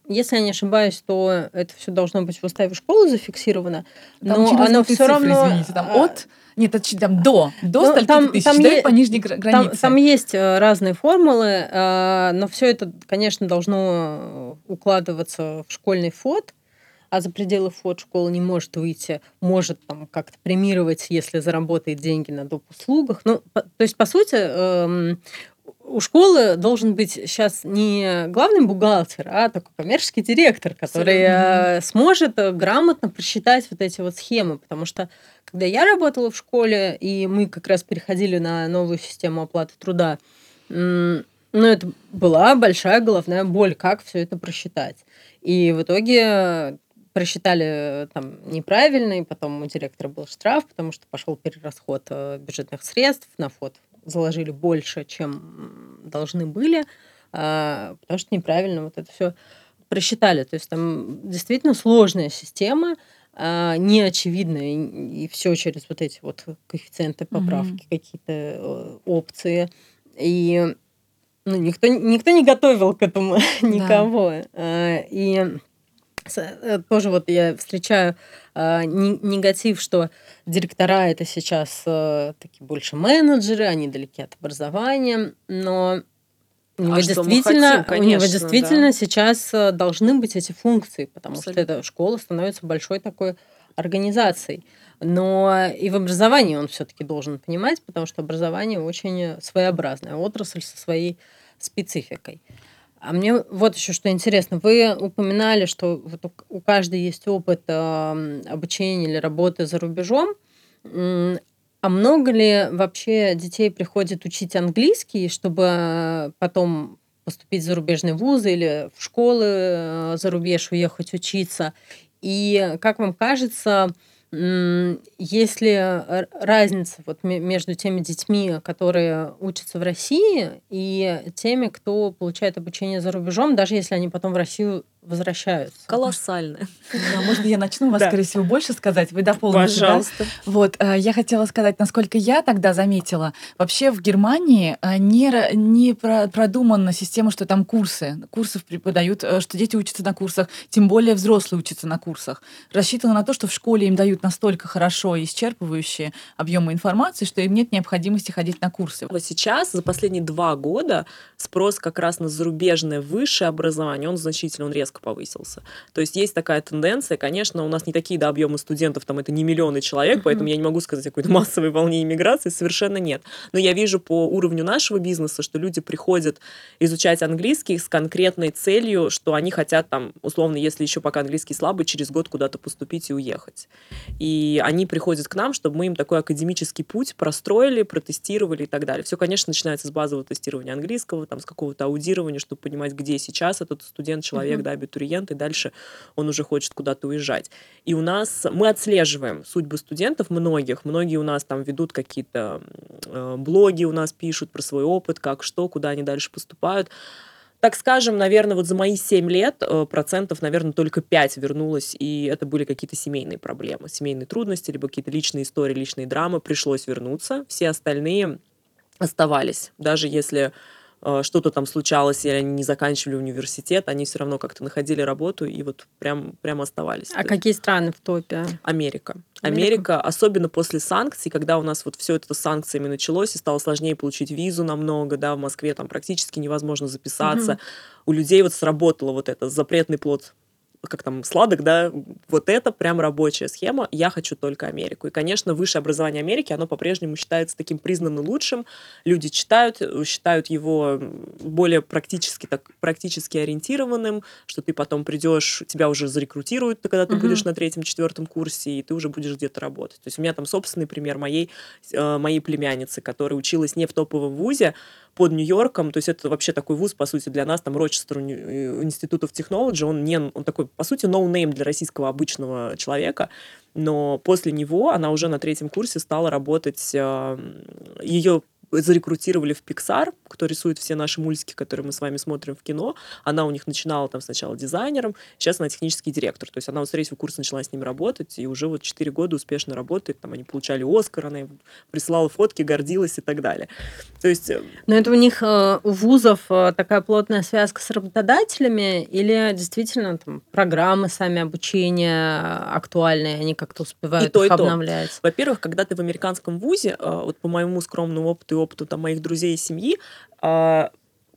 если я не ошибаюсь, то это все должно быть в уставе школы зафиксировано. Там но оно все равно. Извините, там а, от нет, это там до, до ну, там, тысяч, там есть, по нижней границе. Там, там есть э, разные формулы, э, но все это, конечно, должно укладываться в школьный фонд а за пределы ФОД школа не может выйти, может там как-то премировать, если заработает деньги на доп. услугах. Ну, по, то есть, по сути, эм, у школы должен быть сейчас не главный бухгалтер, а такой коммерческий директор, который mm-hmm. сможет э, грамотно просчитать вот эти вот схемы. Потому что когда я работала в школе, и мы как раз переходили на новую систему оплаты труда, ну, это была большая головная боль, как все это просчитать. И в итоге просчитали э, там неправильно, и потом у директора был штраф, потому что пошел перерасход э, бюджетных средств на фот. Заложили больше, чем должны были, а, потому что неправильно вот это все просчитали. То есть там действительно сложная система, а, неочевидная, и, все через вот эти вот коэффициенты поправки, mm-hmm. какие-то э, опции. И ну, никто, никто не готовил к этому [LAUGHS] никого. А, и тоже вот я встречаю э, негатив, что директора это сейчас э, такие больше менеджеры, они далеки от образования, но у него а действительно, хотим, конечно, у него действительно да. сейчас э, должны быть эти функции, потому Абсолютно. что эта школа становится большой такой организаций. Но и в образовании он все-таки должен понимать, потому что образование очень своеобразная отрасль со своей спецификой. А мне вот еще что интересно. Вы упоминали, что вот у каждой есть опыт э, обучения или работы за рубежом. А много ли вообще детей приходит учить английский, чтобы потом поступить в зарубежные вузы или в школы э, за рубеж уехать учиться? И как вам кажется, есть ли разница вот между теми детьми, которые учатся в России, и теми, кто получает обучение за рубежом, даже если они потом в Россию возвращаются. Колоссальная. Да, можно я начну? Вас, да. скорее всего, больше сказать. Вы дополните. Пожалуйста. Да? Вот, э, я хотела сказать, насколько я тогда заметила, вообще в Германии э, не, не продумана система, что там курсы. Курсов преподают, э, что дети учатся на курсах, тем более взрослые учатся на курсах. Рассчитано на то, что в школе им дают настолько хорошо и исчерпывающие объемы информации, что им нет необходимости ходить на курсы. Вот сейчас, за последние два года, спрос как раз на зарубежное высшее образование, он значительно, он резко резко повысился. То есть есть такая тенденция, конечно, у нас не такие да, объемы студентов, там это не миллионы человек, mm-hmm. поэтому я не могу сказать о какой-то [LAUGHS] массовой волне иммиграции, совершенно нет. Но я вижу по уровню нашего бизнеса, что люди приходят изучать английский с конкретной целью, что они хотят там, условно, если еще пока английский слабый, через год куда-то поступить и уехать. И они приходят к нам, чтобы мы им такой академический путь простроили, протестировали и так далее. Все, конечно, начинается с базового тестирования английского, там, с какого-то аудирования, чтобы понимать, где сейчас этот студент, человек, mm-hmm. да, абитуриент, и дальше он уже хочет куда-то уезжать. И у нас, мы отслеживаем судьбы студентов многих, многие у нас там ведут какие-то э, блоги, у нас пишут про свой опыт, как что, куда они дальше поступают. Так скажем, наверное, вот за мои 7 лет э, процентов, наверное, только 5 вернулось, и это были какие-то семейные проблемы, семейные трудности, либо какие-то личные истории, личные драмы, пришлось вернуться. Все остальные оставались, даже если что-то там случалось, или они не заканчивали университет, они все равно как-то находили работу и вот прям, прям оставались. А какие страны в топе? Америка. Америка. Америка, особенно после санкций, когда у нас вот все это с санкциями началось, и стало сложнее получить визу намного, да, в Москве там практически невозможно записаться. Угу. У людей вот сработало вот это запретный плод как там, сладок, да, вот это прям рабочая схема, я хочу только Америку. И, конечно, высшее образование Америки, оно по-прежнему считается таким признанным лучшим, люди читают, считают его более практически, так, практически ориентированным, что ты потом придешь, тебя уже зарекрутируют, когда ты uh-huh. будешь на третьем-четвертом курсе, и ты уже будешь где-то работать. То есть у меня там собственный пример моей, э, моей племянницы, которая училась не в топовом вузе, под Нью-Йорком, то есть это вообще такой вуз, по сути, для нас, там, Рочестер Институт of Technology, он не, он такой, по сути, no-name для российского обычного человека, но после него она уже на третьем курсе стала работать, а, ее зарекрутировали в Pixar, кто рисует все наши мультики, которые мы с вами смотрим в кино. Она у них начинала там сначала дизайнером, сейчас она технический директор. То есть она вот с третьего курса начала с ними работать, и уже вот 4 года успешно работает. Там они получали Оскар, она присылала фотки, гордилась и так далее. То есть... Э, Но это у них, э, у вузов э, такая плотная связка с работодателями или действительно там программы сами обучения актуальные, они как-то успевают и то, их и обновлять? Во-первых, когда ты в американском вузе, вот по моему скромному опыту опыту там, моих друзей и семьи, а,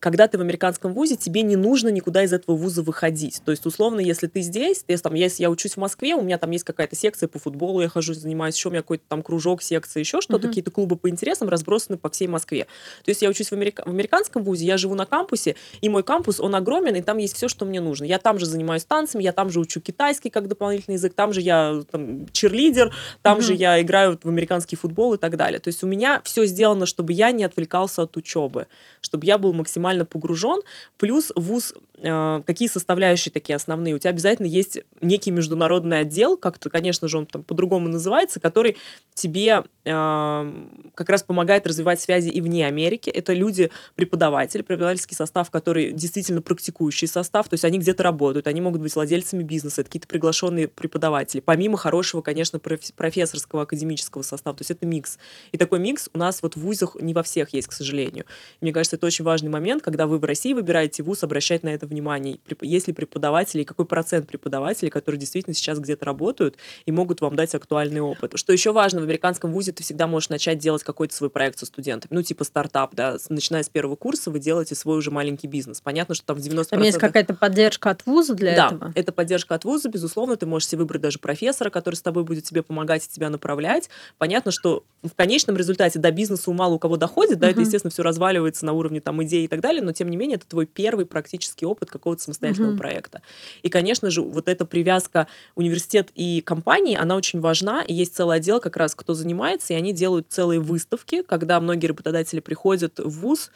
когда ты в американском вузе, тебе не нужно никуда из этого вуза выходить. То есть, условно, если ты здесь, если, там, если я учусь в Москве, у меня там есть какая-то секция по футболу, я хожу, занимаюсь, еще у меня какой-то там кружок, секция, еще что-то, uh-huh. какие-то клубы по интересам разбросаны по всей Москве. То есть я учусь в, америка... в американском вузе, я живу на кампусе, и мой кампус, он огромен, и там есть все, что мне нужно. Я там же занимаюсь танцами, я там же учу китайский как дополнительный язык, там же я там, черлидер, там uh-huh. же я играю в американский футбол и так далее. То есть у меня все сделано, чтобы я не отвлекался от учебы, чтобы я был максимально погружен, плюс вуз, э, какие составляющие такие основные? У тебя обязательно есть некий международный отдел, как-то, конечно же, он там по-другому называется, который тебе э, как раз помогает развивать связи и вне Америки. Это люди, преподаватели, преподавательский состав, который действительно практикующий состав, то есть они где-то работают, они могут быть владельцами бизнеса, это какие-то приглашенные преподаватели, помимо хорошего, конечно, профессорского, академического состава, то есть это микс. И такой микс у нас вот в вузах не во всех есть, к сожалению. мне кажется, это очень важный момент, когда вы в России выбираете вуз, обращать на это внимание. Есть ли преподаватели, какой процент преподавателей, которые действительно сейчас где-то работают и могут вам дать актуальный опыт. Что еще важно, в американском вузе ты всегда можешь начать делать какой-то свой проект со студентами. Ну, типа стартап, да, начиная с первого курса вы делаете свой уже маленький бизнес. Понятно, что там в 90%... Там есть какая-то поддержка от вуза для да, этого? Да, это поддержка от вуза, безусловно. Ты можешь себе выбрать даже профессора, который с тобой будет тебе помогать и тебя направлять. Понятно, что в конечном результате до бизнеса у мало у кого доходит, да, uh-huh. это, естественно, все разваливается на уровне там идей и так далее, но тем не менее это твой первый практический опыт какого-то самостоятельного uh-huh. проекта. И, конечно же, вот эта привязка университет и компании, она очень важна, и есть целый отдел как раз, кто занимается, и они делают целые выставки, когда многие работодатели приходят в ВУЗ,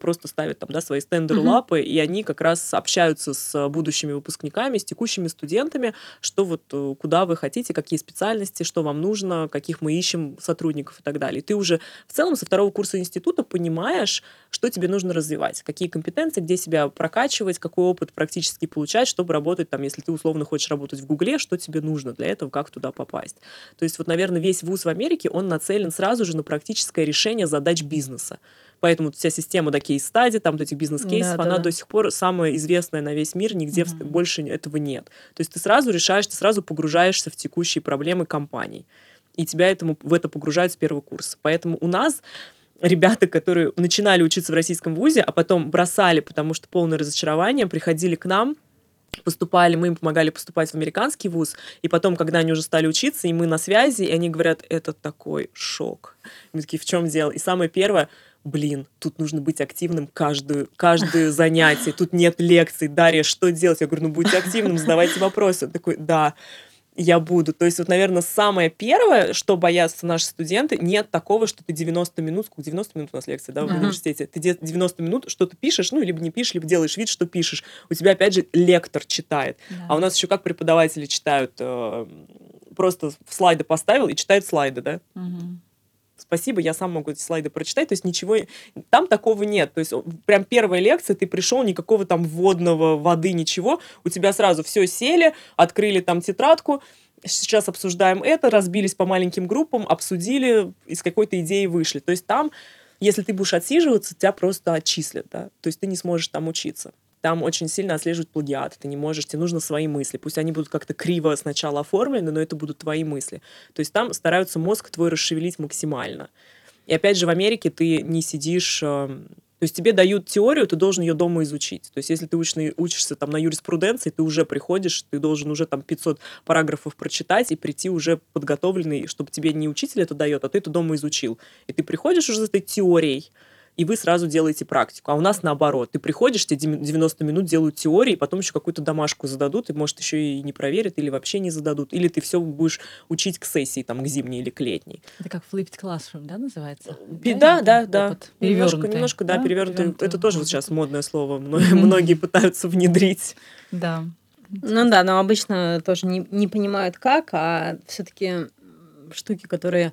просто ставят там, да, свои стенды, лапы, и они как раз общаются с будущими выпускниками, с текущими студентами, что вот э, куда вы хотите, какие специальности, что вам нужно, каких мы ищем сотрудников и так далее. И ты уже в целом со второго курса института понимаешь, что тебе нужно развивать, какие компетенции, где себя прокачивать, какой опыт практически получать, чтобы работать там, если ты условно хочешь работать в Гугле, что тебе нужно для этого, как туда попасть. То есть вот, наверное, весь вуз в Америке, он нацелен сразу же на практическое решение задач бизнеса. Поэтому вся система да, кейс-стади, там вот этих бизнес-кейсов, да, она да, до сих пор самая известная на весь мир, нигде mm-hmm. больше этого нет. То есть ты сразу решаешь, ты сразу погружаешься в текущие проблемы компаний. И тебя этому, в это погружают с первого курса. Поэтому у нас ребята, которые начинали учиться в российском вузе, а потом бросали, потому что полное разочарование, приходили к нам, поступали, мы им помогали поступать в американский вуз, и потом, когда они уже стали учиться, и мы на связи, и они говорят, это такой шок. Мы такие, в чем дело? И самое первое, блин, тут нужно быть активным каждую, каждое занятие, тут нет лекций, Дарья, что делать? Я говорю, ну будьте активным, задавайте вопросы. Он такой, да, я буду. То есть, вот, наверное, самое первое, что боятся наши студенты, нет такого, что ты 90 минут, сколько, 90 минут у нас лекция, да, в uh-huh. университете, ты 90 минут что-то пишешь, ну, либо не пишешь, либо делаешь вид, что пишешь. У тебя, опять же, лектор читает. Yeah. А у нас еще как преподаватели читают, э, просто слайды поставил и читают слайды, да? Uh-huh спасибо, я сам могу эти слайды прочитать, то есть ничего, там такого нет, то есть прям первая лекция, ты пришел, никакого там вводного, воды, ничего, у тебя сразу все сели, открыли там тетрадку, сейчас обсуждаем это, разбились по маленьким группам, обсудили, из какой-то идеи вышли, то есть там, если ты будешь отсиживаться, тебя просто отчислят, да, то есть ты не сможешь там учиться там очень сильно отслеживают плагиат. Ты не можешь, тебе нужно свои мысли. Пусть они будут как-то криво сначала оформлены, но это будут твои мысли. То есть там стараются мозг твой расшевелить максимально. И опять же, в Америке ты не сидишь... Э, то есть тебе дают теорию, ты должен ее дома изучить. То есть если ты учишь, учишься там на юриспруденции, ты уже приходишь, ты должен уже там 500 параграфов прочитать и прийти уже подготовленный, чтобы тебе не учитель это дает, а ты это дома изучил. И ты приходишь уже с этой теорией, и вы сразу делаете практику. А у нас наоборот. Ты приходишь, тебе 90 минут делают теории, потом еще какую-то домашку зададут, и, может, еще и не проверят, или вообще не зададут. Или ты все будешь учить к сессии, там, к зимней или к летней. Это как flipped classroom, да, называется? Да, да, да. Немножко, немножко, да, перевернутый. Это тоже вот сейчас модное слово. Многие пытаются внедрить. Да. Ну да, но обычно тоже не, не понимают как, а все-таки штуки, которые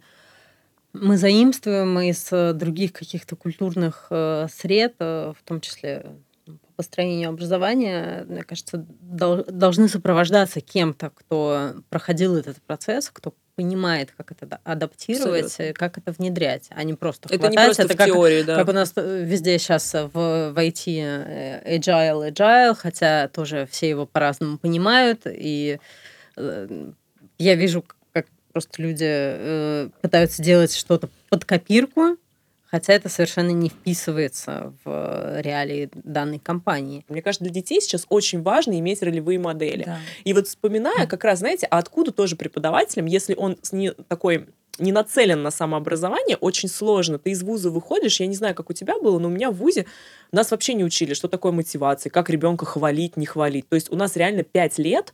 мы заимствуем из э, других каких-то культурных э, сред, э, в том числе по построению образования, мне кажется, должны сопровождаться кем-то, кто проходил этот процесс, кто понимает, как это адаптировать, Абсолютно. как это внедрять, а не просто это хватать. Не просто это в как, теории, да. Как у нас везде сейчас в, в IT agile, agile, хотя тоже все его по-разному понимают, и я вижу, Просто люди э, пытаются делать что-то под копирку, хотя это совершенно не вписывается в реалии данной компании. Мне кажется, для детей сейчас очень важно иметь ролевые модели. Да. И вот вспоминая, как раз, знаете, а откуда тоже преподавателям, если он не такой не нацелен на самообразование, очень сложно. Ты из вуза выходишь, я не знаю, как у тебя было, но у меня в вузе нас вообще не учили, что такое мотивация, как ребенка хвалить, не хвалить. То есть у нас реально пять лет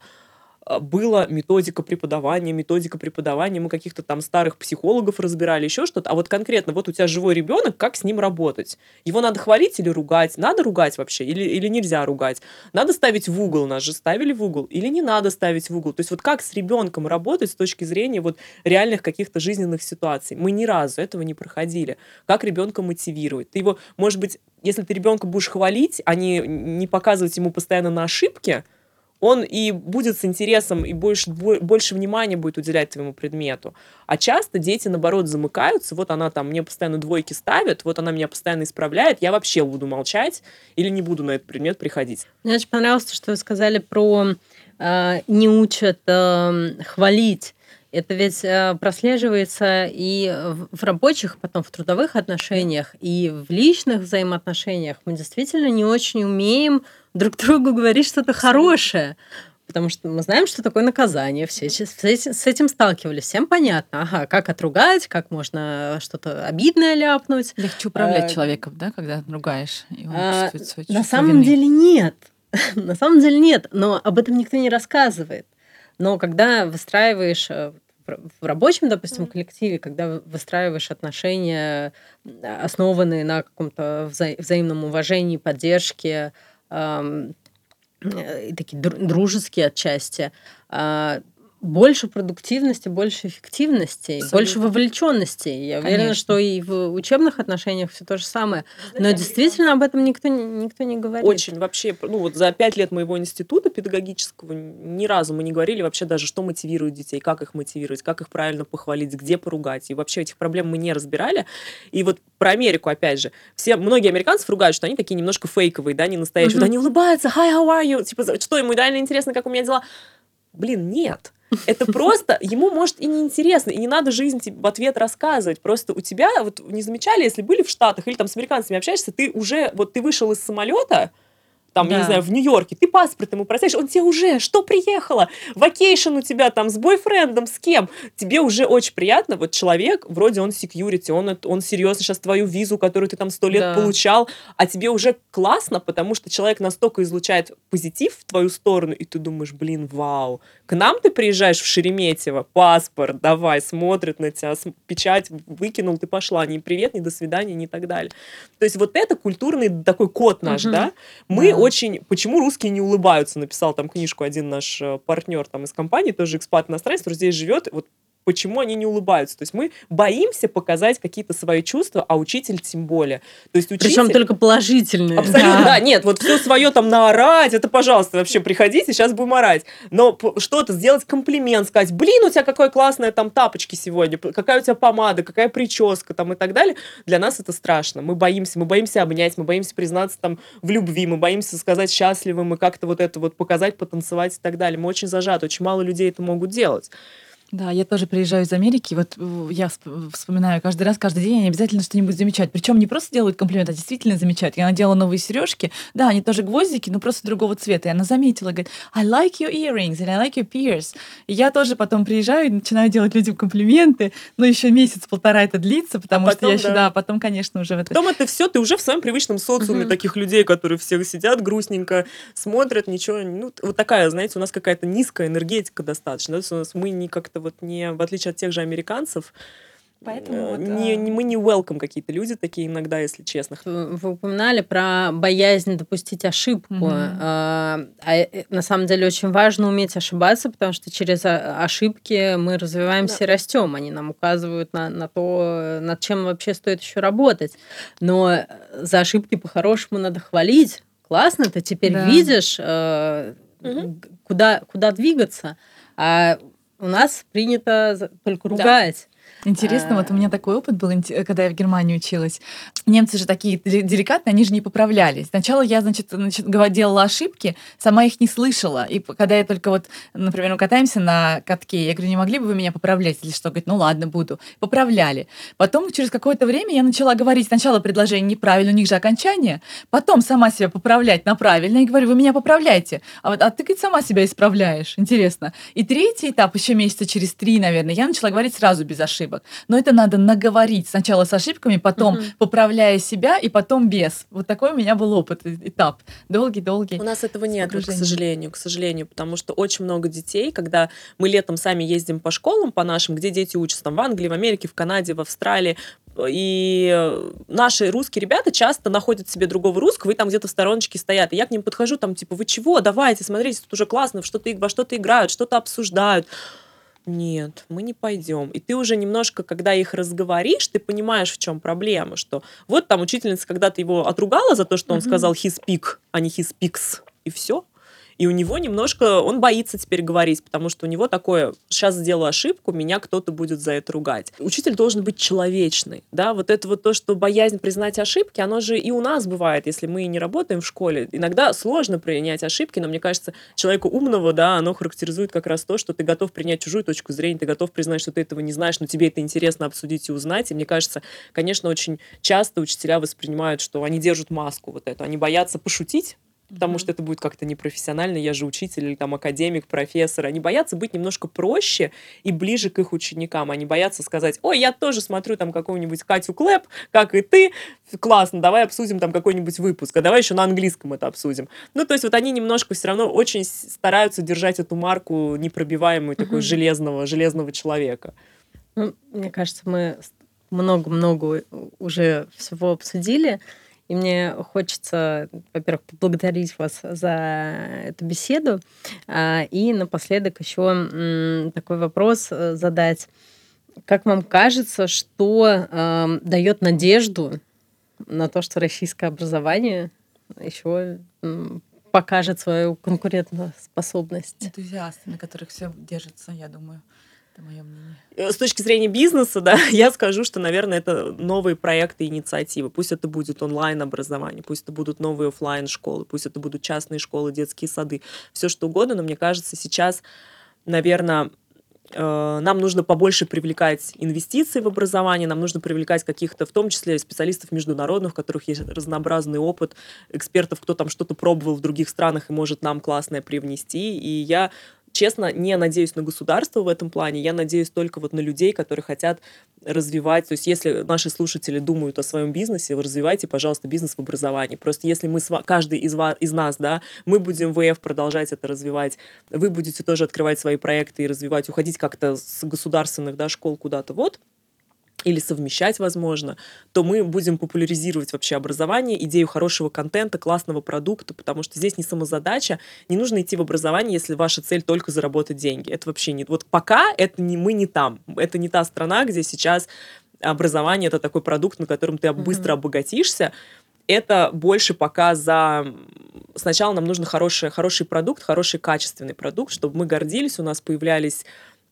была методика преподавания, методика преподавания, мы каких-то там старых психологов разбирали, еще что-то. А вот конкретно, вот у тебя живой ребенок, как с ним работать? Его надо хвалить или ругать? Надо ругать вообще или, или нельзя ругать? Надо ставить в угол, нас же ставили в угол, или не надо ставить в угол? То есть вот как с ребенком работать с точки зрения вот реальных каких-то жизненных ситуаций? Мы ни разу этого не проходили. Как ребенка мотивировать? Ты его, может быть, если ты ребенка будешь хвалить, а не, не показывать ему постоянно на ошибки, он и будет с интересом, и больше, больше внимания будет уделять твоему предмету. А часто дети, наоборот, замыкаются, вот она там мне постоянно двойки ставит, вот она меня постоянно исправляет, я вообще буду молчать или не буду на этот предмет приходить. Мне очень понравилось то, что вы сказали про э, не учат э, хвалить. Это ведь э, прослеживается и в рабочих, потом в трудовых отношениях, и в личных взаимоотношениях. Мы действительно не очень умеем друг другу говорить что-то хорошее. Потому что мы знаем, что такое наказание, все с этим сталкивались, всем понятно, ага, как отругать, как можно что-то обидное ляпнуть. Легче управлять а, человеком, да, когда ругаешь, и он а, чувствует свое На самом вины. деле нет, [LAUGHS] на самом деле нет, но об этом никто не рассказывает. Но когда выстраиваешь э, в рабочем, допустим, коллективе, когда выстраиваешь отношения, основанные на каком-то вза- взаимном уважении, поддержке, э, такие дружеские отчасти, а, больше продуктивности, больше эффективности, Абсолютно. больше вовлеченности. Я Конечно. уверена, что и в учебных отношениях все то же самое. Но действительно об этом никто, никто не говорит. Очень. Вообще, ну вот за пять лет моего института педагогического ни разу мы не говорили вообще даже, что мотивирует детей, как их мотивировать, как их правильно похвалить, где поругать. И вообще этих проблем мы не разбирали. И вот про Америку, опять же, все, многие американцы ругают, что они такие немножко фейковые, да, не настоящие. Mm-hmm. Вот они улыбаются, hi, how are you? Типа, что ему реально интересно, как у меня дела? Блин, нет. Это [LAUGHS] просто, ему может и не интересно, и не надо жизнь тебе в ответ рассказывать. Просто у тебя, вот не замечали, если были в Штатах или там с американцами общаешься, ты уже, вот ты вышел из самолета, там, да. я не знаю, в Нью-Йорке, ты паспорт ему просишь, он тебе уже, что приехала, вакейшн у тебя там с бойфрендом, с кем, тебе уже очень приятно, вот человек, вроде он security, он, он серьезно сейчас твою визу, которую ты там сто лет да. получал, а тебе уже классно, потому что человек настолько излучает позитив в твою сторону, и ты думаешь, блин, вау, к нам ты приезжаешь в Шереметьево, паспорт, давай, смотрит на тебя, печать выкинул, ты пошла, ни привет, ни до свидания, ни так далее. То есть вот это культурный такой код наш, угу. да, мы да очень... Почему русские не улыбаются? Написал там книжку один наш э, партнер там из компании, тоже экспат иностранец, который здесь живет. Вот почему они не улыбаются. То есть мы боимся показать какие-то свои чувства, а учитель тем более. То есть учитель... Причем только положительные. Абсолютно, да. да. Нет, вот все свое там наорать, это, пожалуйста, вообще приходите, сейчас будем орать. Но что-то сделать, комплимент, сказать, блин, у тебя какое классное там тапочки сегодня, какая у тебя помада, какая прическа там и так далее. Для нас это страшно. Мы боимся, мы боимся обнять, мы боимся признаться там в любви, мы боимся сказать счастливы, мы как-то вот это вот показать, потанцевать и так далее. Мы очень зажаты, очень мало людей это могут делать. Да, я тоже приезжаю из Америки, вот э, я вспоминаю каждый раз, каждый день они обязательно что-нибудь замечают. Причем не просто делают комплимент, а действительно замечают. Я надела новые сережки, да, они тоже гвоздики, но просто другого цвета. И она заметила, говорит, I like your earrings and I like your pierce. И я тоже потом приезжаю и начинаю делать людям комплименты, но еще месяц-полтора это длится, потому а потом, что я еще, да. да, потом, конечно, уже в это... Потом это все, ты уже в своем привычном социуме uh-huh. таких людей, которые все сидят грустненько, смотрят, ничего, ну, вот такая, знаете, у нас какая-то низкая энергетика достаточно, да? у нас мы не как-то как вот не, в отличие от тех же американцов, Поэтому э, вот, не, не, мы не welcome какие-то люди такие иногда, если честно. Вы упоминали про боязнь допустить ошибку. Mm-hmm. А, а на самом деле очень важно уметь ошибаться, потому что через ошибки мы развиваемся да. и растем. Они нам указывают на, на то, над чем вообще стоит еще работать. Но за ошибки по-хорошему надо хвалить. Классно, ты теперь да. видишь, э, mm-hmm. куда, куда двигаться. А у нас принято только ругать. Интересно, вот у меня такой опыт был, когда я в Германии училась. Немцы же такие деликатные, они же не поправлялись. Сначала я, значит, значит делала ошибки, сама их не слышала. И когда я только вот, например, мы катаемся на катке, я говорю, не могли бы вы меня поправлять или что? Говорит, ну ладно, буду. Поправляли. Потом через какое-то время я начала говорить сначала предложение неправильно, у них же окончание, потом сама себя поправлять на правильно, и говорю, вы меня поправляйте. А, вот, а ты, говорит, сама себя исправляешь. Интересно. И третий этап, еще месяца через три, наверное, я начала говорить сразу без ошибок ошибок. Но это надо наговорить сначала с ошибками, потом угу. поправляя себя, и потом без. Вот такой у меня был опыт, этап. Долгий-долгий. У нас этого нет, вот, к сожалению, к сожалению, потому что очень много детей, когда мы летом сами ездим по школам, по нашим, где дети учатся там в Англии, в Америке, в Канаде, в Австралии, и наши русские ребята часто находят себе другого русского и там где-то в стороночке стоят. И я к ним подхожу, там, типа, вы чего, давайте, смотрите, тут уже классно, что-то, во что-то играют, что-то обсуждают нет, мы не пойдем. И ты уже немножко, когда их разговоришь, ты понимаешь, в чем проблема, что вот там учительница когда-то его отругала за то, что он mm-hmm. сказал his pick, а не his picks, и все. И у него немножко, он боится теперь говорить, потому что у него такое, сейчас сделаю ошибку, меня кто-то будет за это ругать. Учитель должен быть человечный, да, вот это вот то, что боязнь признать ошибки, оно же и у нас бывает, если мы не работаем в школе. Иногда сложно принять ошибки, но мне кажется, человеку умного, да, оно характеризует как раз то, что ты готов принять чужую точку зрения, ты готов признать, что ты этого не знаешь, но тебе это интересно обсудить и узнать. И мне кажется, конечно, очень часто учителя воспринимают, что они держат маску вот эту, они боятся пошутить, потому mm-hmm. что это будет как-то непрофессионально, я же учитель или там академик, профессор. Они боятся быть немножко проще и ближе к их ученикам. Они боятся сказать, ой, я тоже смотрю там какую-нибудь Катю Клэп, как и ты, классно, давай обсудим там какой-нибудь выпуск, а давай еще на английском это обсудим. Ну, то есть вот они немножко все равно очень стараются держать эту марку непробиваемую, mm-hmm. такой железного, железного человека. Ну, мне кажется, мы много-много уже всего обсудили. И мне хочется, во-первых, поблагодарить вас за эту беседу. А, и напоследок еще такой вопрос э, задать. Как вам кажется, что э, дает надежду на то, что российское образование еще покажет свою конкурентоспособность? Энтузиасты, на которых все держится, я думаю. Это мое мнение. Э, с точки зрения бизнеса, да, [LAUGHS] я скажу, что, наверное, это новые проекты и инициативы. Пусть это будет онлайн-образование, пусть это будут новые офлайн школы пусть это будут частные школы, детские сады, все что угодно, но мне кажется, сейчас, наверное, э, нам нужно побольше привлекать инвестиции в образование, нам нужно привлекать каких-то, в том числе специалистов международных, у которых есть разнообразный опыт, экспертов, кто там что-то пробовал в других странах и может нам классное привнести. И я честно, не надеюсь на государство в этом плане, я надеюсь только вот на людей, которые хотят развивать. То есть если наши слушатели думают о своем бизнесе, вы развивайте, пожалуйста, бизнес в образовании. Просто если мы, каждый из, вас, из нас, да, мы будем ВФ продолжать это развивать, вы будете тоже открывать свои проекты и развивать, уходить как-то с государственных да, школ куда-то, вот, или совмещать, возможно, то мы будем популяризировать вообще образование, идею хорошего контента, классного продукта, потому что здесь не самозадача, не нужно идти в образование, если ваша цель только заработать деньги. Это вообще не... Вот пока это не мы не там. Это не та страна, где сейчас образование — это такой продукт, на котором ты mm-hmm. быстро обогатишься. Это больше пока за... Сначала нам нужен хороший, хороший продукт, хороший качественный продукт, чтобы мы гордились, у нас появлялись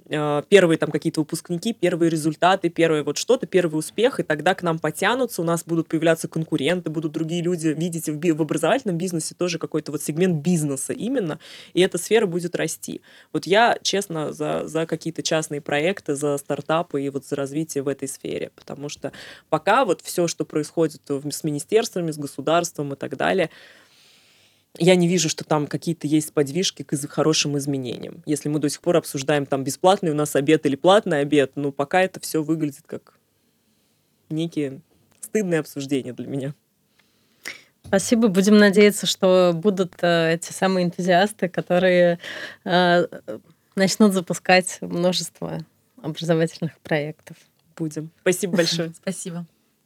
первые там какие-то выпускники, первые результаты, первые вот что-то, первый успех, и тогда к нам потянутся, у нас будут появляться конкуренты, будут другие люди видеть в, в образовательном бизнесе тоже какой-то вот сегмент бизнеса именно, и эта сфера будет расти. Вот я, честно, за, за какие-то частные проекты, за стартапы и вот за развитие в этой сфере, потому что пока вот все, что происходит с министерствами, с государством и так далее, я не вижу, что там какие-то есть подвижки к хорошим изменениям. Если мы до сих пор обсуждаем там бесплатный у нас обед или платный обед, ну пока это все выглядит как некие стыдные обсуждения для меня. Спасибо. Будем надеяться, что будут э, эти самые энтузиасты, которые э, начнут запускать множество образовательных проектов. Будем. Спасибо большое. [LAUGHS] Спасибо.